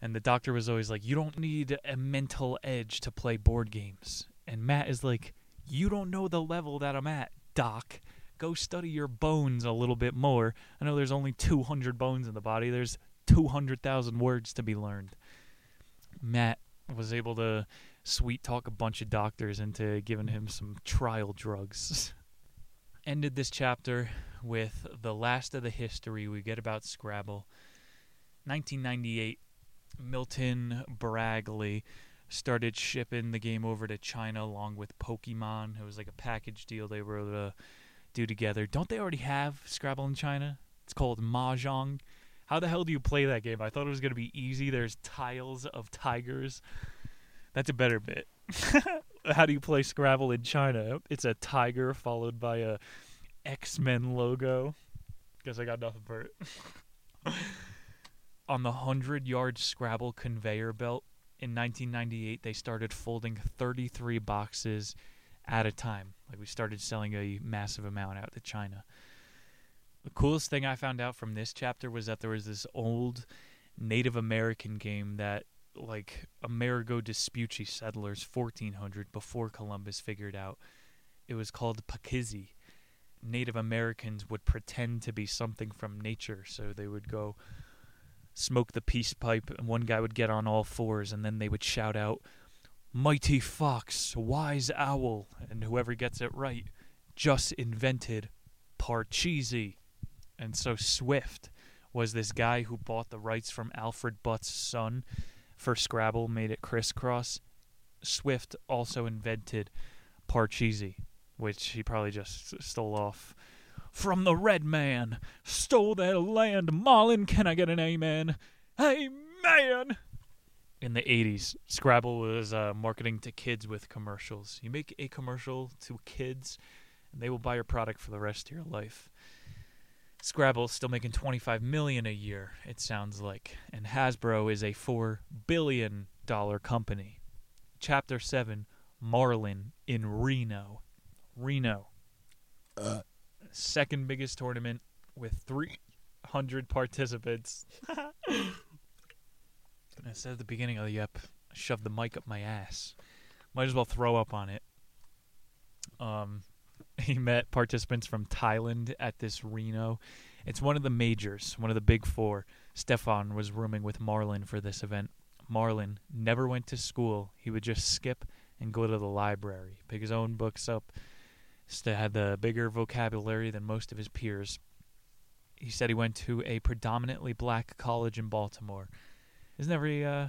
And the doctor was always like, You don't need a mental edge to play board games. And Matt is like, You don't know the level that I'm at, Doc. Go study your bones a little bit more. I know there's only 200 bones in the body, there's 200,000 words to be learned. Matt was able to sweet talk a bunch of doctors into giving him some trial drugs. Ended this chapter with the last of the history we get about Scrabble. 1998, Milton Bradley started shipping the game over to China along with Pokemon. It was like a package deal they were to do together. Don't they already have Scrabble in China? It's called Mahjong. How the hell do you play that game? I thought it was going to be easy. There's tiles of tigers. That's a better bit. How do you play Scrabble in China? It's a tiger followed by a X-Men logo. Guess I got nothing for it. On the 100-yard Scrabble conveyor belt in 1998, they started folding 33 boxes at a time. Like we started selling a massive amount out to China. The coolest thing I found out from this chapter was that there was this old Native American game that like Amerigo Vespucci settlers 1400 before Columbus figured out. It was called Pakizi. Native Americans would pretend to be something from nature, so they would go smoke the peace pipe, and one guy would get on all fours, and then they would shout out, Mighty fox, wise owl, and whoever gets it right just invented Parcheesi. And so Swift was this guy who bought the rights from Alfred Butt's son for Scrabble, made it crisscross. Swift also invented Parcheesi, which he probably just stole off from the red man. Stole their land. Marlon, can I get an amen? Amen! In the 80s, Scrabble was uh, marketing to kids with commercials. You make a commercial to kids, and they will buy your product for the rest of your life. Scrabble's still making 25 million a year, it sounds like, and Hasbro is a 4 billion dollar company. Chapter 7, Marlon in Reno. Reno. Uh. Second biggest tournament with 300 participants. I said at the beginning of the ep, I shoved the mic up my ass. Might as well throw up on it. Um, he met participants from Thailand at this Reno. It's one of the majors, one of the big four. Stefan was rooming with Marlon for this event. Marlon never went to school. He would just skip and go to the library, pick his own books up. Still had the bigger vocabulary than most of his peers. He said he went to a predominantly black college in Baltimore. Isn't every uh,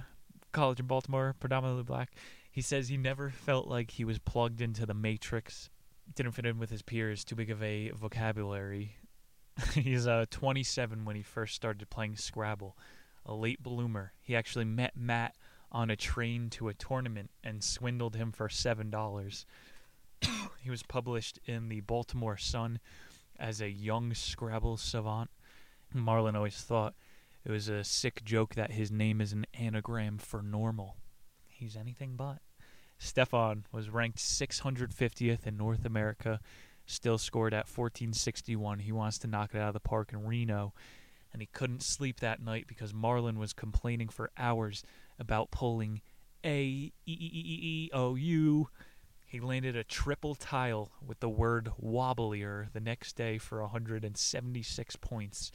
college in Baltimore predominantly black? He says he never felt like he was plugged into the matrix didn't fit in with his peers, too big of a vocabulary. He's uh, 27 when he first started playing Scrabble, a late bloomer. He actually met Matt on a train to a tournament and swindled him for $7. he was published in the Baltimore Sun as a young Scrabble savant. Marlon always thought it was a sick joke that his name is an anagram for normal. He's anything but. Stefan was ranked 650th in North America, still scored at 1461. He wants to knock it out of the park in Reno, and he couldn't sleep that night because Marlon was complaining for hours about pulling A E E E E O U. He landed a triple tile with the word wobblier the next day for 176 points.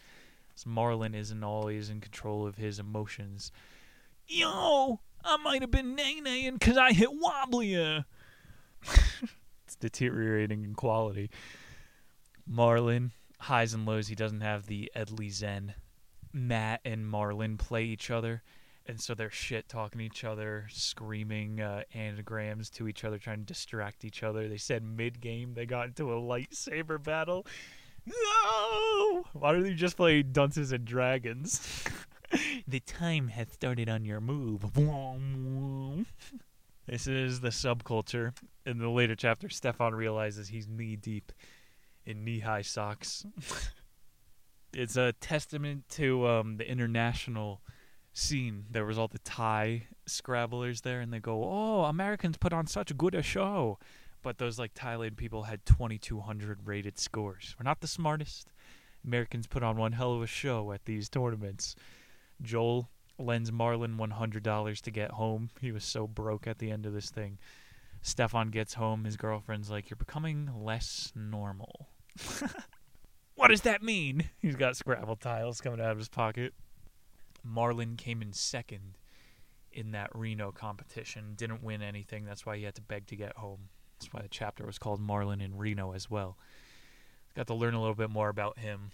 So Marlon isn't always in control of his emotions. Yo, I might have been nay-naying because I hit wobblier. it's deteriorating in quality. Marlon, highs and lows, he doesn't have the Edley Zen. Matt and Marlon play each other and so they're shit talking to each other, screaming uh, anagrams to each other, trying to distract each other. They said mid game they got into a lightsaber battle. No! Why don't you just play Dunces and Dragons? the time has started on your move. this is the subculture. In the later chapter, Stefan realizes he's knee deep in knee high socks. it's a testament to um, the international scene. There was all the Thai Scrabblers there, and they go, "Oh, Americans put on such good a show," but those like Thailand people had 2,200 rated scores. We're not the smartest. Americans put on one hell of a show at these tournaments. Joel lends Marlon $100 to get home. He was so broke at the end of this thing. Stefan gets home. His girlfriend's like, You're becoming less normal. what does that mean? He's got Scrabble tiles coming out of his pocket. Marlon came in second in that Reno competition. Didn't win anything. That's why he had to beg to get home. That's why the chapter was called Marlon in Reno as well. Got to learn a little bit more about him.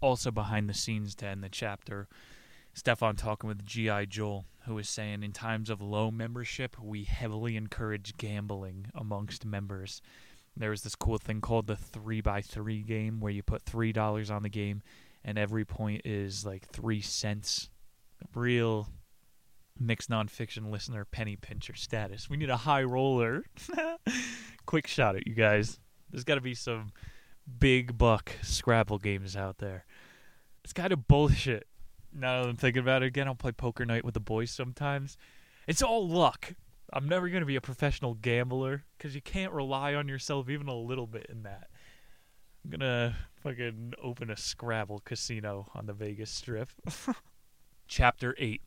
Also behind the scenes to end the chapter, Stefan talking with G.I. Joel, who was saying in times of low membership, we heavily encourage gambling amongst members. There was this cool thing called the 3 by 3 game where you put $3 on the game and every point is like three cents. Real mixed nonfiction listener penny pincher status. We need a high roller. Quick shot at you guys. There's got to be some big buck Scrabble games out there. It's kind of bullshit. Now that I'm thinking about it again, I'll play poker night with the boys sometimes. It's all luck. I'm never going to be a professional gambler because you can't rely on yourself even a little bit in that. I'm gonna fucking open a Scrabble casino on the Vegas Strip. Chapter 8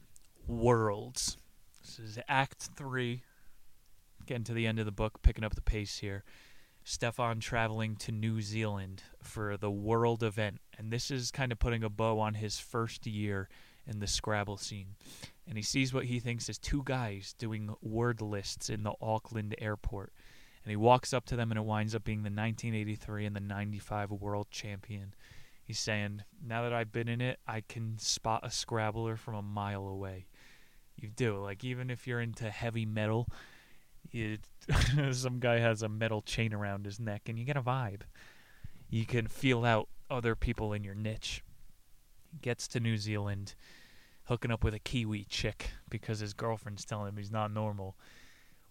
Worlds. This is Act 3. Getting to the end of the book, picking up the pace here. Stefan traveling to New Zealand for the World event. And this is kind of putting a bow on his first year in the Scrabble scene. And he sees what he thinks is two guys doing word lists in the Auckland airport and he walks up to them, and it winds up being the 1983 and the 95 world champion. He's saying, Now that I've been in it, I can spot a Scrabbler from a mile away. You do. Like, even if you're into heavy metal, it, some guy has a metal chain around his neck, and you get a vibe. You can feel out other people in your niche. He gets to New Zealand, hooking up with a Kiwi chick because his girlfriend's telling him he's not normal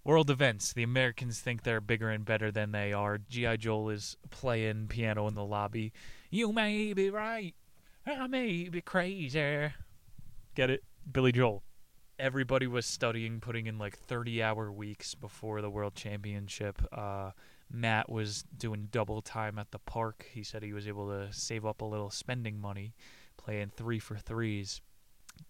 World events. The Americans think they're bigger and better than they are. G.I. Joel is playing piano in the lobby. You may be right. I may be crazy. Get it? Billy Joel. Everybody was studying, putting in like 30 hour weeks before the World Championship. Uh, Matt was doing double time at the park. He said he was able to save up a little spending money, playing three for threes.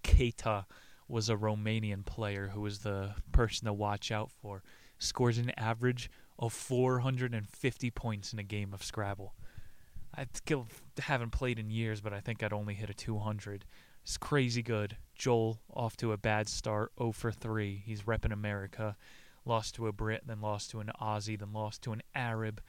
Keita was a Romanian player who was the person to watch out for. Scores an average of 450 points in a game of Scrabble. I haven't played in years, but I think I'd only hit a 200. It's crazy good. Joel off to a bad start, 0 for 3. He's repping America. Lost to a Brit, then lost to an Aussie, then lost to an Arab.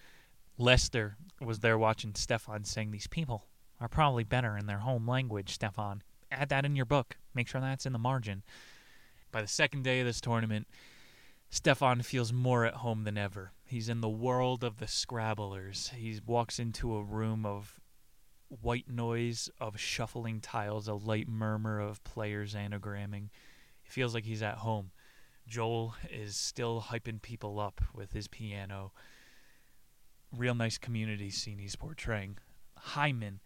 Lester was there watching Stefan saying these people are probably better in their home language, Stefan add that in your book. Make sure that's in the margin. By the second day of this tournament, Stefan feels more at home than ever. He's in the world of the Scrabblers. He walks into a room of white noise of shuffling tiles, a light murmur of players anagramming. It feels like he's at home. Joel is still hyping people up with his piano. Real nice community scene he's portraying. Hyman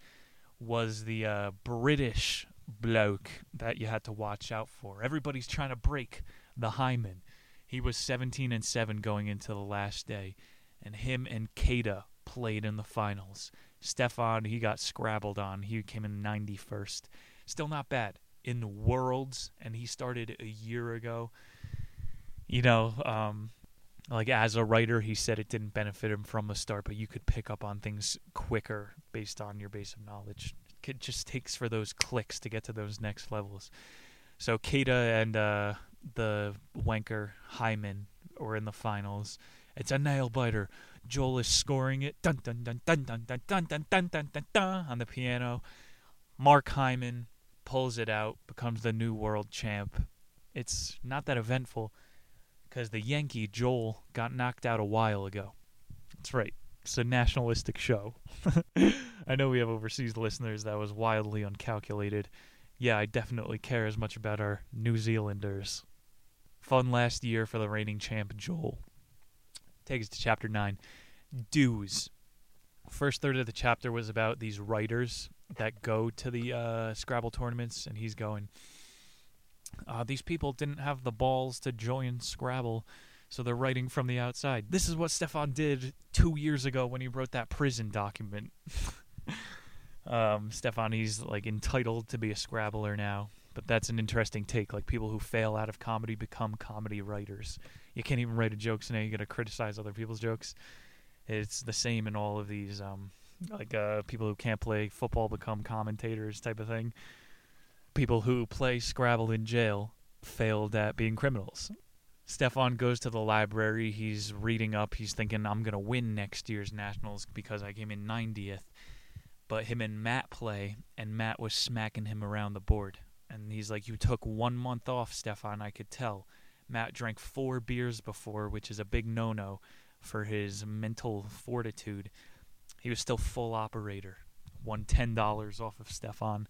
was the uh, British bloke that you had to watch out for. Everybody's trying to break the Hyman. He was 17 and 7 going into the last day, and him and Keita played in the finals. Stefan, he got scrabbled on. He came in 91st. Still not bad. In the Worlds, and he started a year ago. You know, um, like as a writer, he said it didn't benefit him from the start, but you could pick up on things quicker based on your base of knowledge. It just takes for those clicks to get to those next levels. So Kata and uh, the wanker Hyman were in the finals. It's a nail biter. Joel is scoring it dun dun dun dun dun dun dun dun dun dun dun dun on the piano. Mark Hyman pulls it out, becomes the new world champ. It's not that eventful because the Yankee Joel got knocked out a while ago. That's right. It's a nationalistic show. I know we have overseas listeners that was wildly uncalculated. Yeah, I definitely care as much about our New Zealanders. Fun last year for the reigning champ Joel. Take us to chapter 9. Dues. First third of the chapter was about these writers that go to the uh, Scrabble tournaments, and he's going, uh, These people didn't have the balls to join Scrabble, so they're writing from the outside. This is what Stefan did two years ago when he wrote that prison document. um, Stefan, he's like entitled to be a Scrabbler now, but that's an interesting take. Like people who fail out of comedy become comedy writers. You can't even write a joke, so now you got to criticize other people's jokes. It's the same in all of these. Um, like uh, people who can't play football become commentators, type of thing. People who play Scrabble in jail failed at being criminals. Stefan goes to the library. He's reading up. He's thinking, I'm going to win next year's Nationals because I came in 90th. But him and Matt play, and Matt was smacking him around the board. And he's like, You took one month off, Stefan. I could tell. Matt drank four beers before, which is a big no no for his mental fortitude. He was still full operator. Won $10 off of Stefan.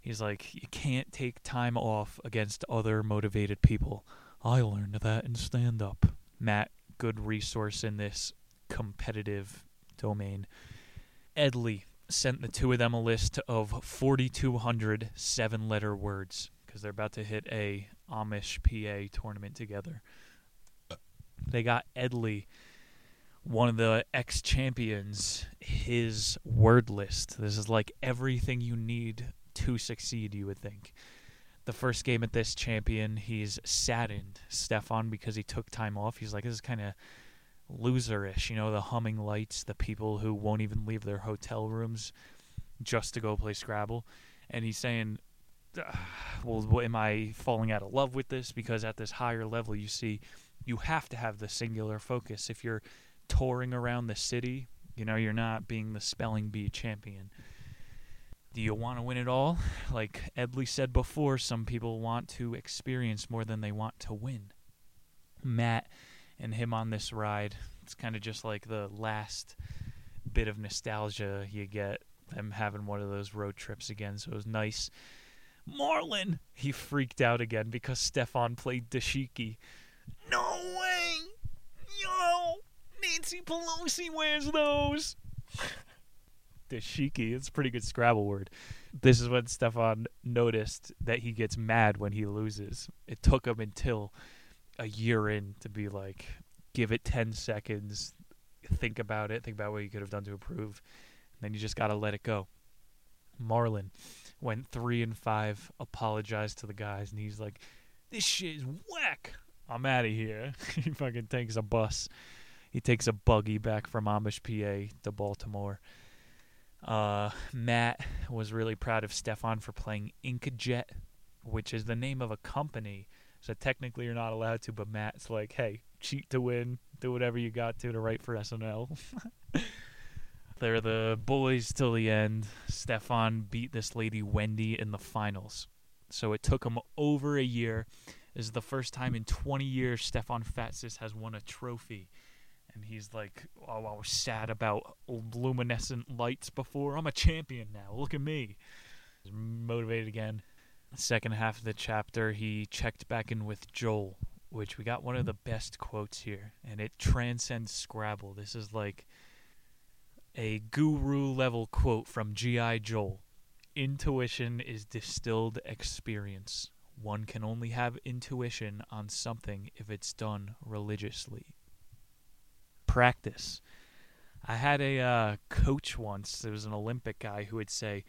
He's like, You can't take time off against other motivated people. I learned that in stand up. Matt, good resource in this competitive domain. Edley sent the two of them a list of 4,200 seven letter words because they're about to hit a Amish PA tournament together. They got Edley, one of the ex champions, his word list. This is like everything you need to succeed, you would think the first game at this champion, he's saddened Stefan because he took time off. He's like, this is kind of loserish, you know, the humming lights, the people who won't even leave their hotel rooms just to go play Scrabble. And he's saying, ah, well, am I falling out of love with this? Because at this higher level, you see, you have to have the singular focus. If you're touring around the city, you know, you're not being the spelling bee champion do you want to win it all? Like Edley said before, some people want to experience more than they want to win. Matt and him on this ride, it's kind of just like the last bit of nostalgia you get them having one of those road trips again. So it was nice. Marlon, he freaked out again because Stefan played dashiki. No way! Yo! Nancy Pelosi wears those! dashiki. It's a pretty good Scrabble word. This is when Stefan noticed that he gets mad when he loses. It took him until a year in to be like, give it 10 seconds, think about it, think about what you could have done to improve. And then you just got to let it go. Marlon went three and five, apologized to the guys, and he's like, this shit is whack. I'm out of here. he fucking takes a bus. He takes a buggy back from Amish, PA to Baltimore. Uh, Matt was really proud of Stefan for playing Inkjet, which is the name of a company. So technically you're not allowed to, but Matt's like, hey, cheat to win, do whatever you got to to write for SNL. They're the boys till the end. Stefan beat this lady Wendy in the finals. So it took him over a year. This is the first time in 20 years Stefan Fatsis has won a trophy and he's like, "Oh, I was sad about luminescent lights before. I'm a champion now. Look at me." He's motivated again. Second half of the chapter, he checked back in with Joel, which we got one of the best quotes here, and it transcends Scrabble. This is like a guru level quote from G.I. Joel. Intuition is distilled experience. One can only have intuition on something if it's done religiously practice. I had a uh, coach once. There was an Olympic guy who would say,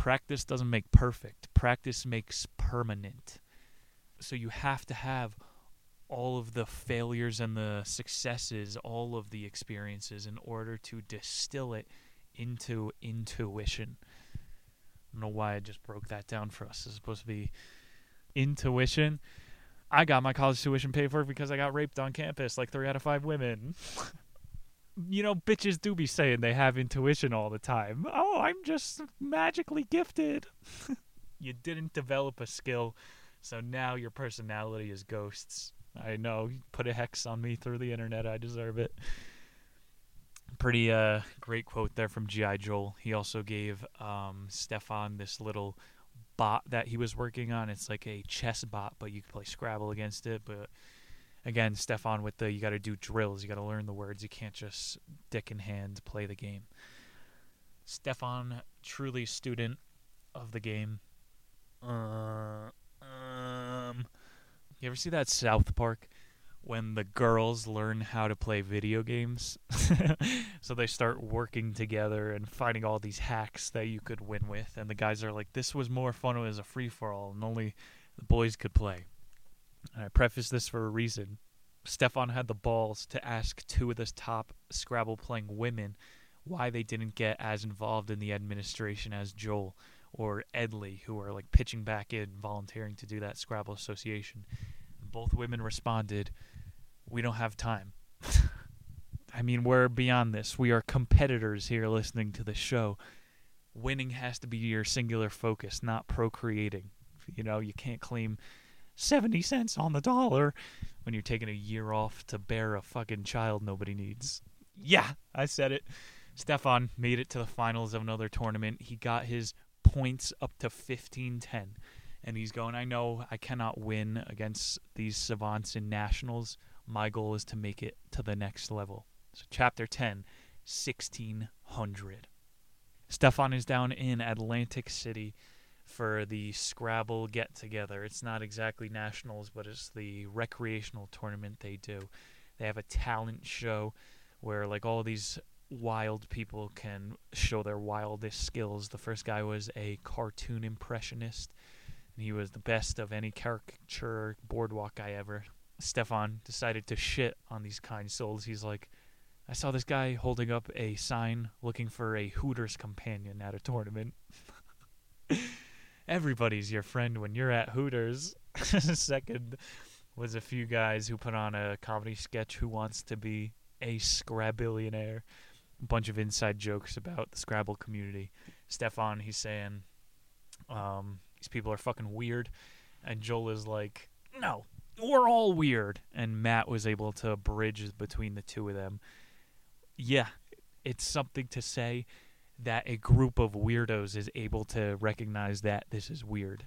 "Practice doesn't make perfect. Practice makes permanent." So you have to have all of the failures and the successes, all of the experiences, in order to distill it into intuition. I don't know why I just broke that down for us. It's supposed to be intuition. I got my college tuition paid for because I got raped on campus like three out of five women. you know, bitches do be saying they have intuition all the time. Oh, I'm just magically gifted. you didn't develop a skill, so now your personality is ghosts. I know. Put a hex on me through the internet. I deserve it. Pretty uh, great quote there from G.I. Joel. He also gave um, Stefan this little bot that he was working on. It's like a chess bot, but you can play Scrabble against it. But again, Stefan with the you got to do drills. You got to learn the words. You can't just dick in hand play the game. Stefan, truly student of the game. Uh, um, you ever see that South Park when the girls learn how to play video games? so they start working together and finding all these hacks that you could win with, and the guys are like, "This was more fun as a free for all, and only the boys could play." And I preface this for a reason. Stefan had the balls to ask two of the top Scrabble playing women why they didn't get as involved in the administration as Joel or Edley, who are like pitching back in, volunteering to do that Scrabble Association. Both women responded, We don't have time. I mean, we're beyond this. We are competitors here listening to the show. Winning has to be your singular focus, not procreating. You know, you can't claim 70 cents on the dollar when you're taking a year off to bear a fucking child nobody needs. Yeah, I said it. Stefan made it to the finals of another tournament. He got his points up to 15 10. And he's going, I know I cannot win against these savants in nationals. My goal is to make it to the next level. So, chapter 10, 1600. Stefan is down in Atlantic City for the Scrabble get together. It's not exactly nationals, but it's the recreational tournament they do. They have a talent show where, like, all these wild people can show their wildest skills. The first guy was a cartoon impressionist, and he was the best of any caricature boardwalk guy ever. Stefan decided to shit on these kind souls. He's like, I saw this guy holding up a sign looking for a Hooters companion at a tournament. Everybody's your friend when you're at Hooters. Second was a few guys who put on a comedy sketch who wants to be a Scrabillionaire a bunch of inside jokes about the Scrabble community. Stefan, he's saying, um, these people are fucking weird. And Joel is like, no, we're all weird. And Matt was able to bridge between the two of them. Yeah, it's something to say that a group of weirdos is able to recognize that this is weird.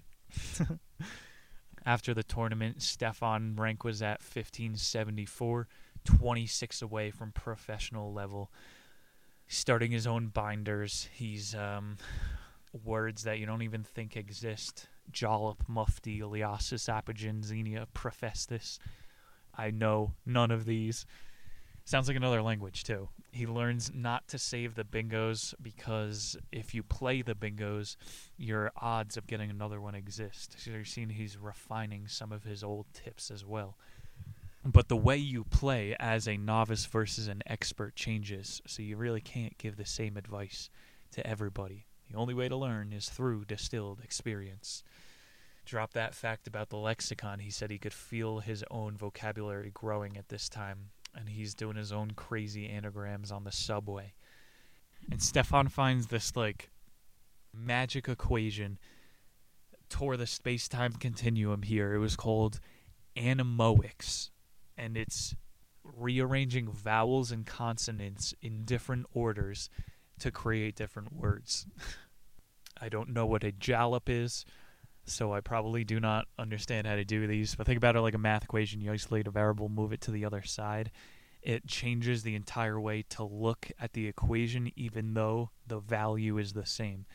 After the tournament, Stefan rank was at 1574, 26 away from professional level starting his own binders. He's um, words that you don't even think exist. Jollop, Mufti, Eliasis, Apigen, Xenia, Profestus. I know none of these. Sounds like another language, too. He learns not to save the bingos because if you play the bingos, your odds of getting another one exist. So you're seeing he's refining some of his old tips as well. But the way you play as a novice versus an expert changes, so you really can't give the same advice to everybody. The only way to learn is through distilled experience. Drop that fact about the lexicon. He said he could feel his own vocabulary growing at this time, and he's doing his own crazy anagrams on the subway. And Stefan finds this, like, magic equation tore the space time continuum here. It was called anemoics and it's rearranging vowels and consonants in different orders to create different words. I don't know what a jalop is, so I probably do not understand how to do these. But think about it like a math equation. You isolate a variable, move it to the other side. It changes the entire way to look at the equation, even though the value is the same.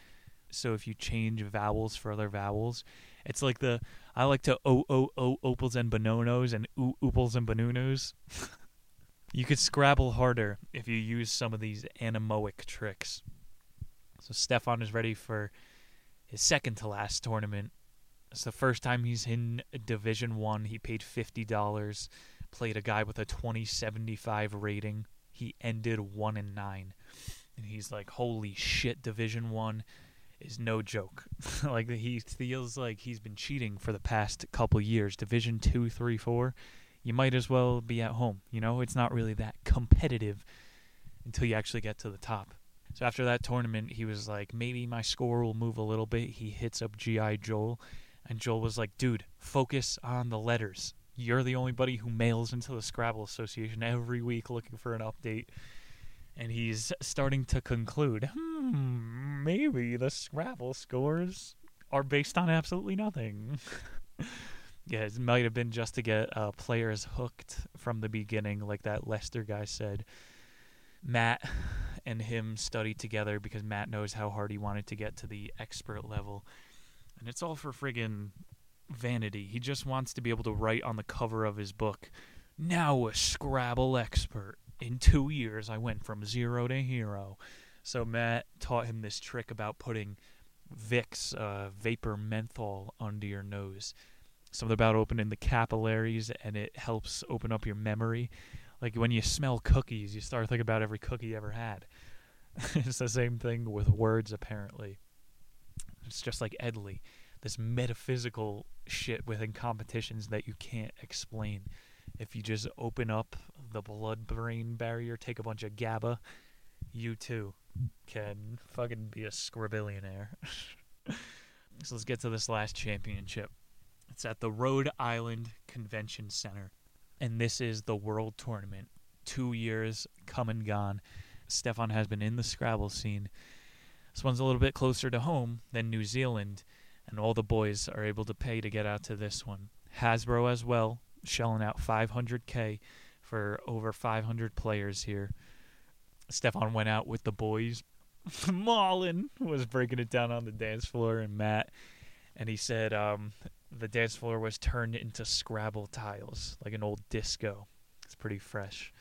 So if you change vowels for other vowels, it's like the I like to o o o opals and bononos and oo oopals and bonunos. you could Scrabble harder if you use some of these anemoic tricks. So Stefan is ready for his second to last tournament. It's the first time he's in Division One. He paid fifty dollars, played a guy with a twenty seventy five rating. He ended one and nine, and he's like, "Holy shit, Division One is no joke." like he feels like he's been cheating for the past couple years. Division Two, Three, Four, you might as well be at home. You know, it's not really that competitive until you actually get to the top. So after that tournament, he was like, maybe my score will move a little bit. He hits up G.I. Joel, and Joel was like, dude, focus on the letters. You're the only buddy who mails into the Scrabble Association every week looking for an update. And he's starting to conclude, hmm, maybe the Scrabble scores are based on absolutely nothing. yeah, it might have been just to get uh, players hooked from the beginning, like that Lester guy said. Matt and him studied together because Matt knows how hard he wanted to get to the expert level. And it's all for friggin' vanity. He just wants to be able to write on the cover of his book, now a Scrabble expert. In two years, I went from zero to hero. So Matt taught him this trick about putting Vicks, uh, vapor menthol, under your nose. Something about opening the capillaries, and it helps open up your memory. Like when you smell cookies, you start thinking about every cookie you ever had. it's the same thing with words, apparently. It's just like Edley, this metaphysical shit within competitions that you can't explain. If you just open up the blood brain barrier, take a bunch of GABA, you too can fucking be a scribillionaire. so let's get to this last championship. It's at the Rhode Island Convention Center and this is the World Tournament. Two years come and gone. Stefan has been in the Scrabble scene. This one's a little bit closer to home than New Zealand, and all the boys are able to pay to get out to this one. Hasbro as well, shelling out 500k for over 500 players here. Stefan went out with the boys. Marlon was breaking it down on the dance floor, and Matt, and he said um, the dance floor was turned into Scrabble tiles, like an old disco. It's pretty fresh.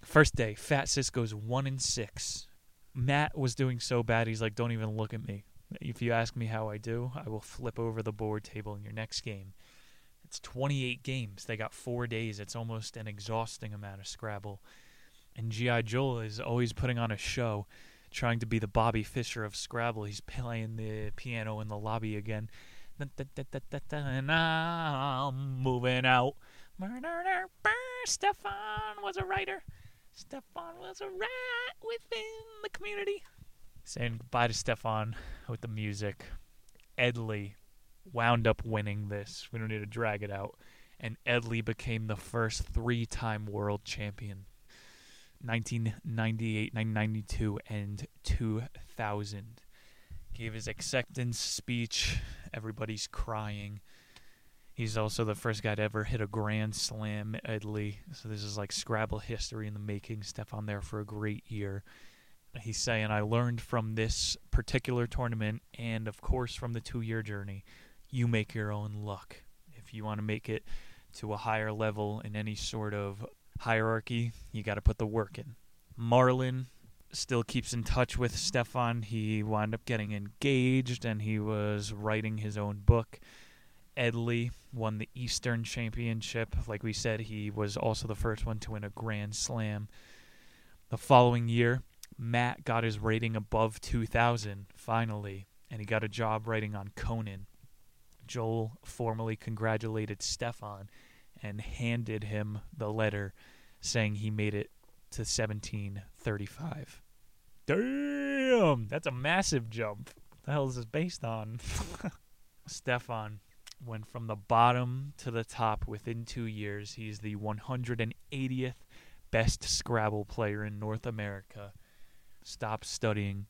First day, Fatsis goes one in six. Matt was doing so bad, he's like, "Don't even look at me. If you ask me how I do, I will flip over the board table in your next game." It's 28 games. They got four days. It's almost an exhausting amount of Scrabble. And G.I. Joel is always putting on a show, trying to be the Bobby Fischer of Scrabble. He's playing the piano in the lobby again and I'm moving out. Stefan was a writer. Stefan was a rat within the community. Saying goodbye to Stefan with the music. Edley wound up winning this. We don't need to drag it out. And Edley became the first three time world champion. 1998, 1992, and 2000 gave his acceptance speech. Everybody's crying. He's also the first guy to ever hit a grand slam, at Edley. So this is like Scrabble history in the making. Stefan there for a great year. He's saying, I learned from this particular tournament and, of course, from the two year journey. You make your own luck. If you want to make it to a higher level in any sort of hierarchy, you got to put the work in. Marlon still keeps in touch with Stefan. He wound up getting engaged and he was writing his own book. Edley won the Eastern Championship. Like we said, he was also the first one to win a Grand Slam. The following year, Matt got his rating above 2,000 finally, and he got a job writing on Conan. Joel formally congratulated Stefan and handed him the letter saying he made it to 1735. Damn, that's a massive jump. What the hell is this based on? Stefan went from the bottom to the top within two years. He's the 180th best Scrabble player in North America. Stopped studying.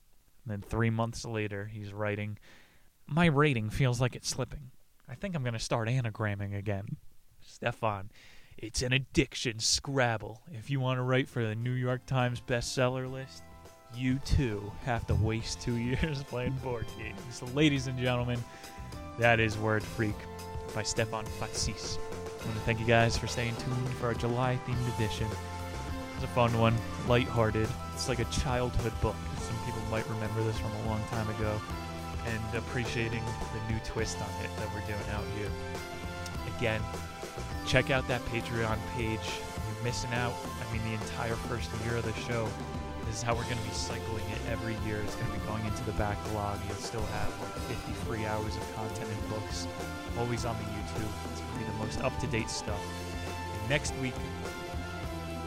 Then three months later, he's writing, My rating feels like it's slipping. I think I'm going to start anagramming again. Stefan, it's an addiction, Scrabble. If you want to write for the New York Times bestseller list, you too have to waste two years playing board games. Ladies and gentlemen, that is Word Freak by Stefan Fatsis. I want to thank you guys for staying tuned for our July themed edition. It's a fun one, lighthearted. It's like a childhood book. Some people might remember this from a long time ago. and appreciating the new twist on it that we're doing out here. Again, check out that Patreon page. You're missing out. I mean, the entire first year of the show. This is how we're going to be cycling it every year. It's going to be going into the backlog. You'll still have like 50 free hours of content and books, always on the YouTube. It's going to be the most up to date stuff. And next week,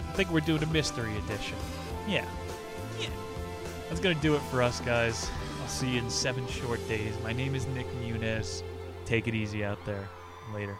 I think we're doing a mystery edition. Yeah. Yeah. That's going to do it for us, guys. I'll see you in seven short days. My name is Nick Muniz. Take it easy out there. Later.